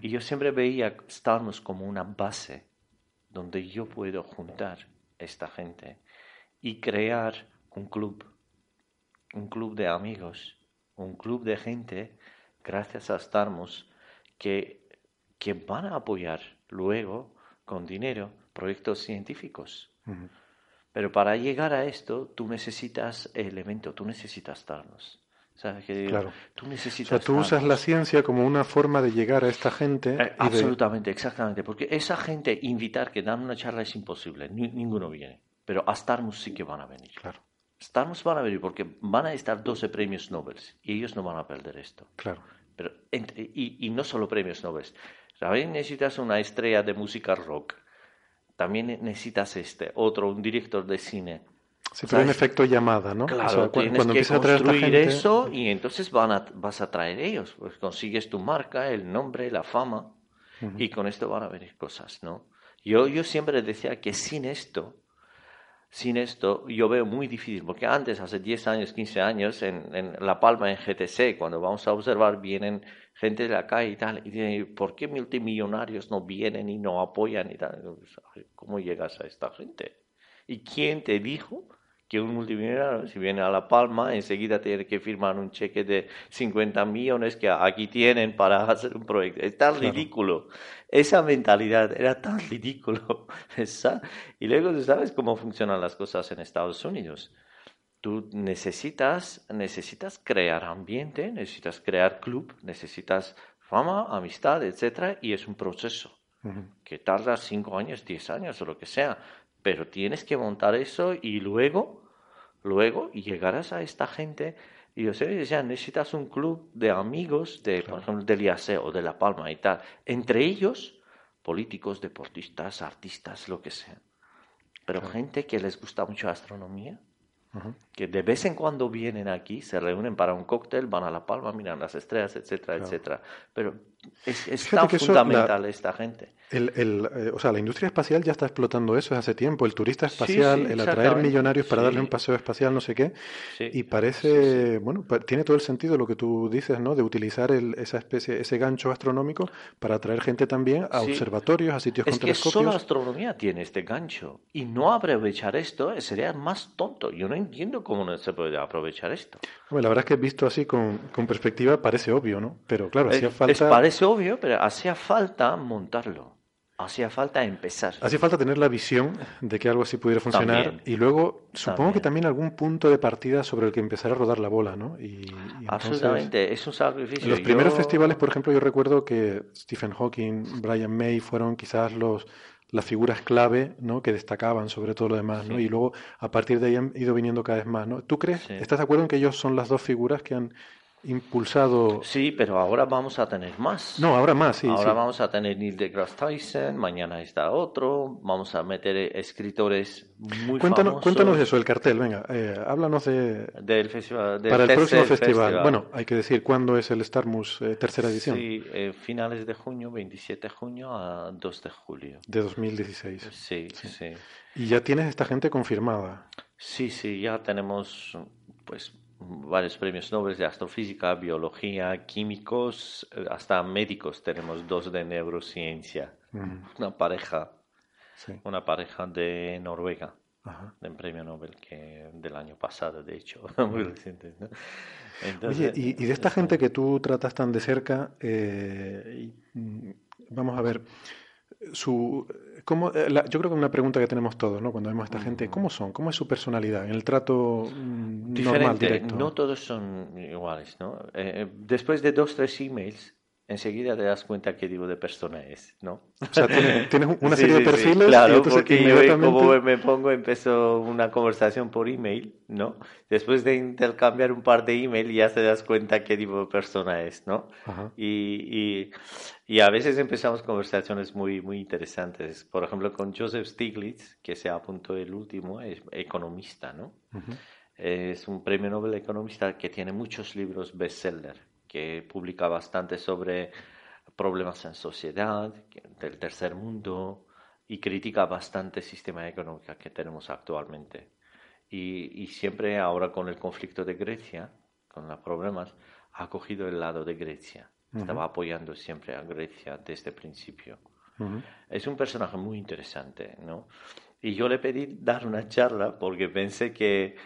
Y yo siempre veía Starmus como una base donde yo puedo juntar esta gente y crear un club, un club de amigos, un club de gente, gracias a Starmus, que, que van a apoyar luego con dinero proyectos científicos. Pero para llegar a esto, tú necesitas elemento, tú necesitas darnos. ¿Sabes qué Claro. Tú necesitas. O sea, tú usas la ciencia como una forma de llegar a esta gente. Eh, absolutamente, exactamente. Porque esa gente, invitar que dan una charla es imposible. ninguno viene. Pero a Starmus sí que van a venir. Claro. Starmus van a venir porque van a estar 12 premios Nobel y ellos no van a perder esto. Claro. Pero, y, y no solo premios Nobel. ¿Sabes? Necesitas una estrella de música rock también necesitas este, otro, un director de cine. Sí, pero un efecto llamada, ¿no? Claro, tienes que construir eso y entonces van a, vas a traer ellos. Pues consigues tu marca, el nombre, la fama y con esto van a venir cosas, ¿no? Yo, yo siempre decía que sin esto, sin esto, yo veo muy difícil, porque antes, hace 10 años, 15 años, en, en La Palma, en GTC, cuando vamos a observar, vienen gente de la calle y tal, y dicen, ¿por qué multimillonarios no vienen y no apoyan y tal? ¿Cómo llegas a esta gente? ¿Y quién te dijo que un multimillonario, si viene a La Palma, enseguida tiene que firmar un cheque de 50 millones que aquí tienen para hacer un proyecto? Es tan ridículo. Esa mentalidad era tan ridículo. y luego, ¿sabes cómo funcionan las cosas en Estados Unidos? Tú necesitas, necesitas crear ambiente, necesitas crear club, necesitas fama, amistad, etcétera, y es un proceso que tarda cinco años, diez años o lo que sea, pero tienes que montar eso y luego, luego llegarás a esta gente y yo sé, decía, necesitas un club de amigos de, por ejemplo, del IAC o de La Palma y tal, entre ellos políticos, deportistas, artistas, lo que sea, pero gente que les gusta mucho la astronomía que de vez en cuando vienen aquí, se reúnen para un cóctel, van a La Palma, miran las estrellas, etcétera, etcétera. Pero es, es tan fundamental esta gente. El, el, eh, o sea, la industria espacial ya está explotando eso hace tiempo. El turista espacial, el atraer millonarios para darle un paseo espacial, no sé qué. Y parece, bueno, tiene todo el sentido lo que tú dices, ¿no? De utilizar esa especie, ese gancho astronómico para atraer gente también a observatorios, a sitios es con telescopios. Que solo astronomía tiene este gancho. Y no aprovechar esto eh, sería más tonto. Yo no entiendo cómo no se puede aprovechar esto. Bueno, la verdad es que visto así con, con perspectiva parece obvio, ¿no? Pero claro, hacía falta... Es, parece obvio, pero hacía falta montarlo. Hacía falta empezar. Hacía falta tener la visión de que algo así pudiera funcionar y luego supongo que también algún punto de partida sobre el que empezar a rodar la bola, ¿no? Y, Absolutamente, es un sacrificio. En los primeros festivales, por ejemplo, yo recuerdo que Stephen Hawking, Brian May fueron quizás los las figuras clave ¿no? que destacaban sobre todo lo demás, ¿no? y luego a partir de ahí han ido viniendo cada vez más. ¿no? ¿Tú crees, estás de acuerdo en que ellos son las dos figuras que han impulsado. Sí, pero ahora vamos a tener más. No, ahora más, sí. Ahora vamos a tener Neil deGrasse Tyson, mañana está otro, vamos a meter escritores muy cuéntanos, famosos. Cuéntanos eso, el cartel, venga, eh, háblanos de... Del festival. para el próximo festival. Bueno, hay que decir, ¿cuándo es el Starmus eh, tercera edición? Sí, eh, finales de junio, 27 de junio a 2 de julio. De 2016. Sí, sí, sí. ¿Y ya tienes esta gente confirmada? Sí, sí, ya tenemos, pues varios premios Nobel de astrofísica, biología, químicos, eh, hasta médicos. Tenemos dos de neurociencia. Una pareja, una pareja de Noruega, de un premio Nobel que del año pasado, de hecho, muy reciente. Oye, y, de esta gente que tú tratas tan de cerca, eh, mm, vamos a ver, su, ¿cómo, eh, yo creo que es una pregunta que tenemos todos, ¿no? Cuando vemos a esta gente, ¿cómo son? ¿Cómo es su personalidad en el trato mm, normal, directo? No todos son iguales, ¿no? Eh, eh, después de dos, tres emails, enseguida te das cuenta qué tipo de persona es, ¿no? O sea, tienes, una serie de perfiles. claro, porque yo como me pongo, empiezo una conversación por email, ¿no? Después de intercambiar un par de email ya te das cuenta qué tipo de persona es, ¿no? Y, y, y, a veces empezamos conversaciones muy, muy interesantes. Por ejemplo, con Joseph Stiglitz, que se apuntó el último, es economista, ¿no? Es un premio Nobel economista que tiene muchos libros bestseller que publica bastante sobre problemas en sociedad, del tercer mundo, y critica bastante el sistema económico que tenemos actualmente. Y, siempre ahora con el conflicto de Grecia, con los problemas, ha cogido el lado de Grecia. Estaba apoyando siempre a Grecia desde el principio. Es un personaje muy interesante, ¿no? Y yo le pedí dar una charla porque pensé que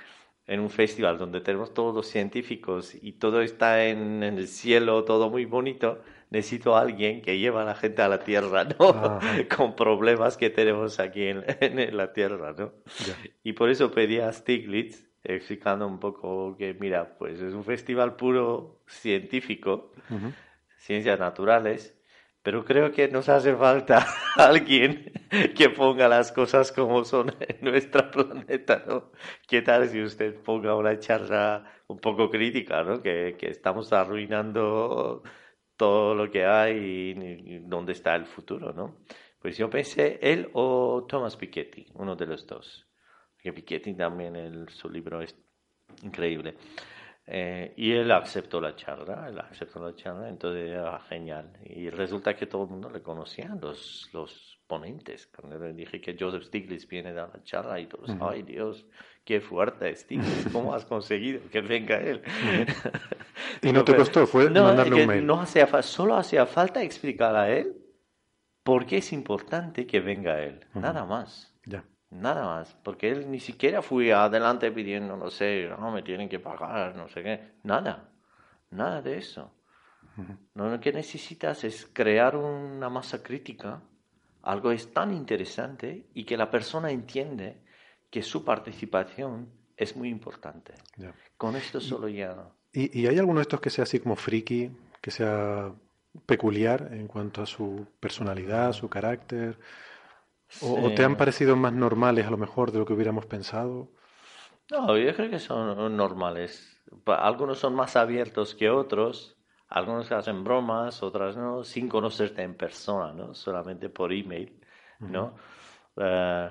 en un festival donde tenemos todos los científicos y todo está en, el cielo, todo muy bonito, necesito a alguien que lleve a la gente a la Tierra, ¿no? Con problemas que tenemos aquí en, en la Tierra, ¿no? Y por eso pedí a Stiglitz explicando un poco que, mira, pues es un festival puro científico, ciencias naturales, pero creo que nos hace falta alguien que ponga las cosas como son en nuestro planeta, ¿no? ¿Qué tal si usted ponga una charla un poco crítica, ¿no? Que, que estamos arruinando todo lo que hay y, dónde está el futuro, ¿no? Pues yo pensé él o Thomas Piketty, uno de los dos. Que Piketty también, el, su libro es increíble. Eh, y él aceptó la charla, él aceptó la charla, entonces era genial. Y resulta que todo el mundo le conocía, los, los ponentes. Cuando le dije que Joseph Stiglitz viene a dar la charla y todos, ay Dios, qué fuerte Stiglitz, ¿cómo has conseguido que venga él? ¿Y no te costó? ¿Fue no, mandarle un mail? No hacía solo hacía falta explicar a él por qué es importante que venga él, nada más. Nada más, porque él ni siquiera fue adelante pidiendo, no sé, no me tienen que pagar, no sé qué, nada, nada de eso. Lo que necesitas es crear una masa crítica, algo es tan interesante y que la persona entiende que su participación es muy importante. Con esto solo ya... ¿Y, ¿Y hay alguno de estos que sea así como friki, que sea peculiar en cuanto a su personalidad, su carácter? ¿O, te han parecido más normales a lo mejor de lo que hubiéramos pensado? No, yo creo que son normales. Algunos son más abiertos que otros. Algunos hacen bromas, otras no, sin conocerte en persona, ¿no? Solamente por email, ¿no? Eh,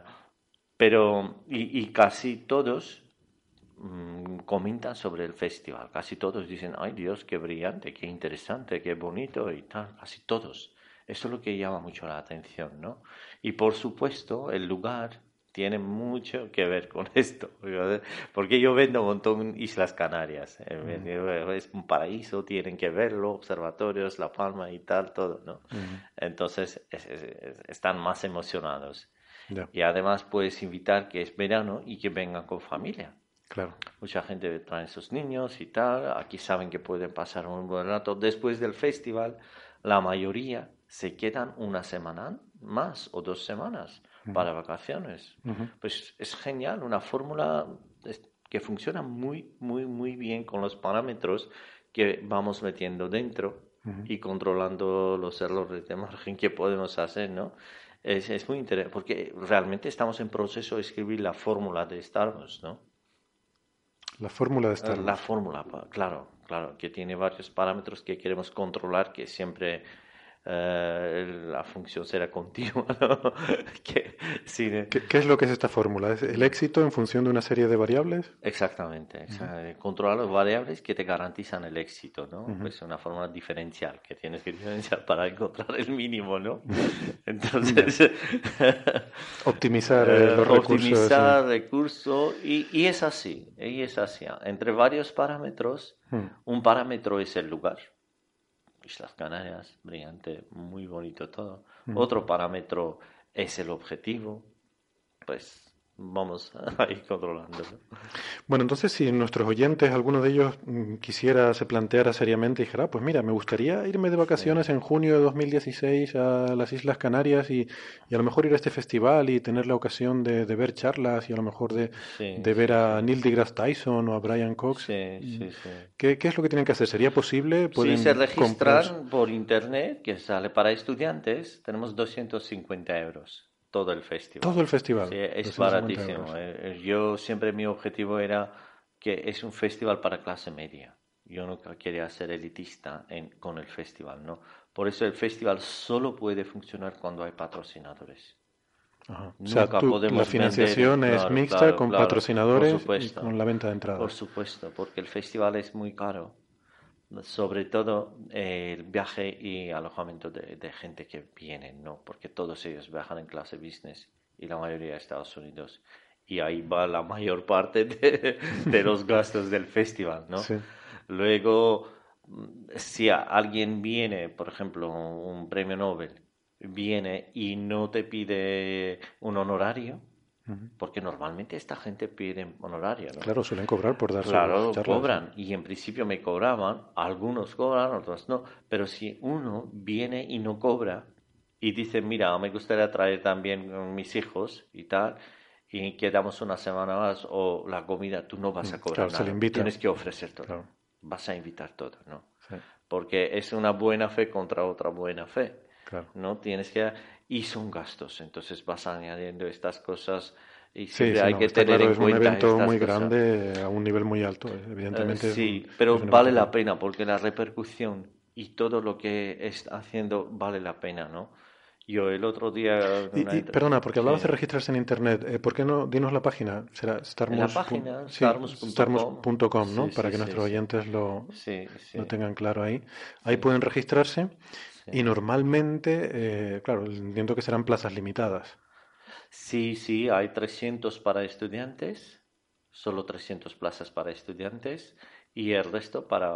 pero, y, casi todos mm, comentan sobre el festival. Casi todos dicen, ay Dios, qué brillante, qué interesante, qué bonito y tal. Casi todos. Eso es lo que llama mucho la atención, ¿no? Y por supuesto, el lugar tiene mucho que ver con esto, porque yo vendo un montón Islas Canarias, es un paraíso, tienen que verlo, observatorios, La Palma y tal, todo, ¿no? Entonces están más emocionados. Y además puedes invitar que es verano y que vengan con familia. Claro. Mucha gente trae sus niños y tal, aquí saben que pueden pasar un buen rato. Después del festival, la mayoría se quedan una semana más o dos semanas para vacaciones. Pues es genial, una fórmula que funciona muy, muy, muy bien con los parámetros que vamos metiendo dentro y controlando los errores de margen que podemos hacer, ¿no? Es, es muy interesante, porque realmente estamos en proceso de escribir la fórmula de Star Wars, ¿no? La fórmula de Star Wars. La fórmula, claro, claro, que tiene varios parámetros que queremos controlar, que siempre la función será continua. ¿Qué, es lo que es esta fórmula? ¿Es el éxito en función de una serie de variables? Exactamente. Controlar las variables que te garantizan el éxito. ¿no? Es una fórmula diferencial que tienes que diferenciar para encontrar el mínimo. ¿no? Entonces, optimizar eh, los recursos. Optimizar recursos y, y, es así. Y es así. Entre varios parámetros, un parámetro es el lugar Islas Canarias, brillante, muy bonito todo. Otro parámetro es el objetivo, pues vamos ahí controlándolo. Bueno, entonces si nuestros oyentes, alguno de ellos mm, quisiera, se planteara seriamente y dijera, ah, pues mira, me gustaría irme de vacaciones en junio de 2016 a las Islas Canarias y, y, a lo mejor ir a este festival y tener la ocasión de, de ver charlas y a lo mejor de, de ver a Neil deGrasse Tyson o a Brian Cox. Mm, ¿Qué, ¿Qué, es lo que tienen que hacer? ¿Sería posible? ¿Pueden sí, se registran por internet, que sale para estudiantes, tenemos 250 euros todo el festival. Todo el festival. Sí, es baratísimo. Eh, eh, yo siempre mi objetivo era que es un festival para clase media. Yo no quería ser elitista en, con el festival, ¿no? Por eso el festival solo puede funcionar cuando hay patrocinadores. o sea, la financiación es mixta con patrocinadores y con la venta de entradas. Por supuesto, porque el festival es muy caro sobre todo eh, el viaje y alojamiento de, gente que viene, ¿no? Porque todos ellos viajan en clase business y la mayoría de Estados Unidos. Y ahí va la mayor parte de, de los gastos del festival, ¿no? Luego, si alguien viene, por ejemplo, un premio Nobel, viene y no te pide un honorario, porque normalmente esta gente pide honorario. ¿no? Claro, suelen cobrar por dar Claro, cobran. Y en principio me cobraban, algunos cobran, otros no. Pero si uno viene y no cobra y dice, mira, me gustaría traer también mis hijos y tal, y quedamos una semana más o la comida, tú no vas a mm, cobrar nada. Tienes que ofrecer todo. Vas a invitar todo, ¿no? Porque es una buena fe contra otra buena fe. ¿no? Tienes que y son gastos. Entonces vas añadiendo estas cosas y siempre hay que tener en cuenta. Es un evento muy grande a un nivel muy alto, eh, evidentemente. sí, pero vale la pena porque la repercusión y todo lo que está haciendo vale la pena, ¿no? Yo el otro día... perdona, porque hablabas de registrarse en Internet. Eh, ¿Por qué no? Dinos la página. Será starmus, la página, starmus.com, ¿no? Para que nuestros oyentes lo, lo tengan claro ahí. Ahí pueden registrarse y normalmente, eh, claro, entiendo que serán plazas limitadas. Sí, sí, hay 300 para estudiantes, solo 300 plazas para estudiantes y el resto para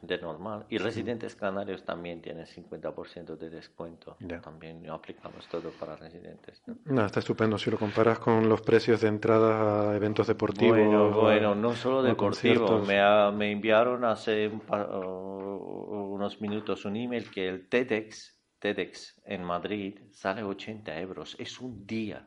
de normal. Y residentes canarios también tienen 50% de descuento. También aplicamos todo para residentes. ¿no? está estupendo si lo comparas con los precios de entrada a eventos deportivos. Bueno, bueno no solo deportivos. Me, me enviaron hace unos minutos un email que el TEDx TEDx en Madrid sale 80 euros. Es un día.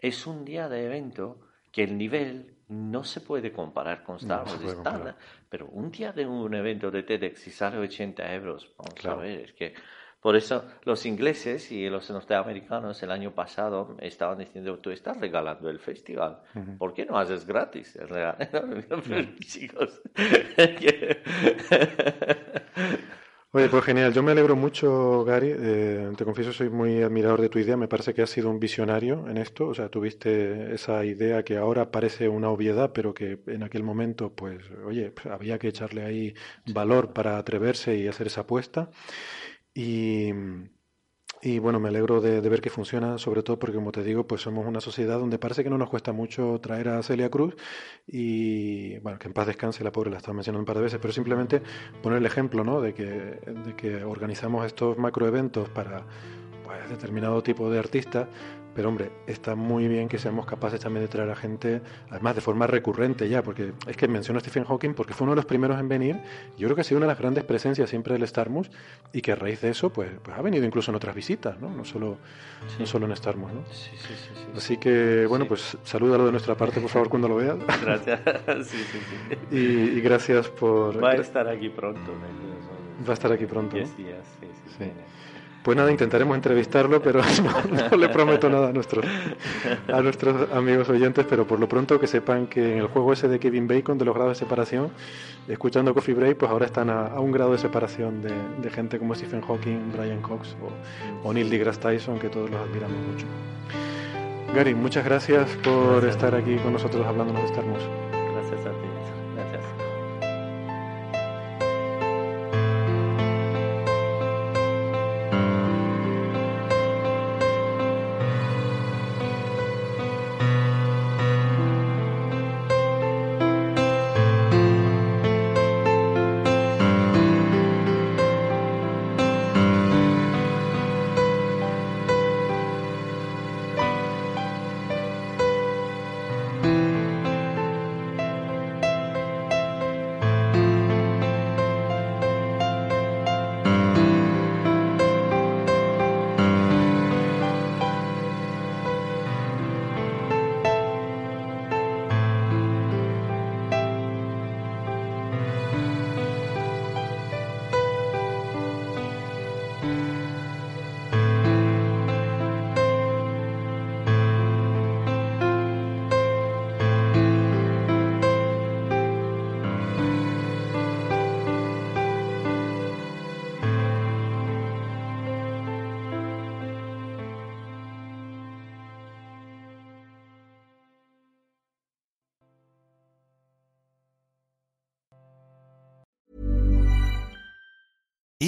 Es un día de evento que el nivel no se puede comparar con Star Wars pero un día de un evento de TEDx si sale 80 euros, vamos a ver, es que por eso los ingleses y los norteamericanos el año pasado estaban diciendo, tú estás regalando el festival, ¿por qué no haces gratis el regalo? Chicos, Oye, pues genial. Yo me alegro mucho, Gary. Eh, te confieso, soy muy admirador de tu idea. Me parece que has sido un visionario en esto. O sea, tuviste esa idea que ahora parece una obviedad, pero que en aquel momento, pues, oye, pues, había que echarle ahí valor para atreverse y hacer esa apuesta. Y, y bueno, me alegro de, ver que funciona, sobre todo porque, como te digo, pues somos una sociedad donde parece que no nos cuesta mucho traer a Celia Cruz y, bueno, que en paz descanse, la pobre la estaba mencionando un par de veces, pero simplemente poner el ejemplo, ¿no? De que, de que organizamos estos macroeventos para pues, determinado tipo de artista, pero hombre, está muy bien que seamos capaces también de traer a gente, además de forma recurrente ya, porque es que menciono a Stephen Hawking porque fue uno de los primeros en venir. Yo creo que ha sido una de las grandes presencias siempre del Starmus y que a raíz de eso, pues, pues ha venido incluso en otras visitas, ¿no? No solo, no solo en Starmus, ¿no? Sí, sí, sí, Así que, bueno, pues salúdalo de nuestra parte, por favor, cuando lo veas. Gracias. sí, sí, sí. Y, gracias por... Va a estar aquí pronto. Va a estar aquí pronto. sí, sí, sí. Pues nada, intentaremos entrevistarlo, pero no, le prometo nada a nuestros, a nuestros amigos oyentes, pero por lo pronto que sepan que en el juego ese de Kevin Bacon, de los grados de separación, escuchando Coffee Break, pues ahora están a, un grado de separación de, gente como Stephen Hawking, Brian Cox o, Neil deGrasse Tyson, que todos los admiramos mucho. Gary, muchas gracias por estar aquí con nosotros hablándonos de Star Wars.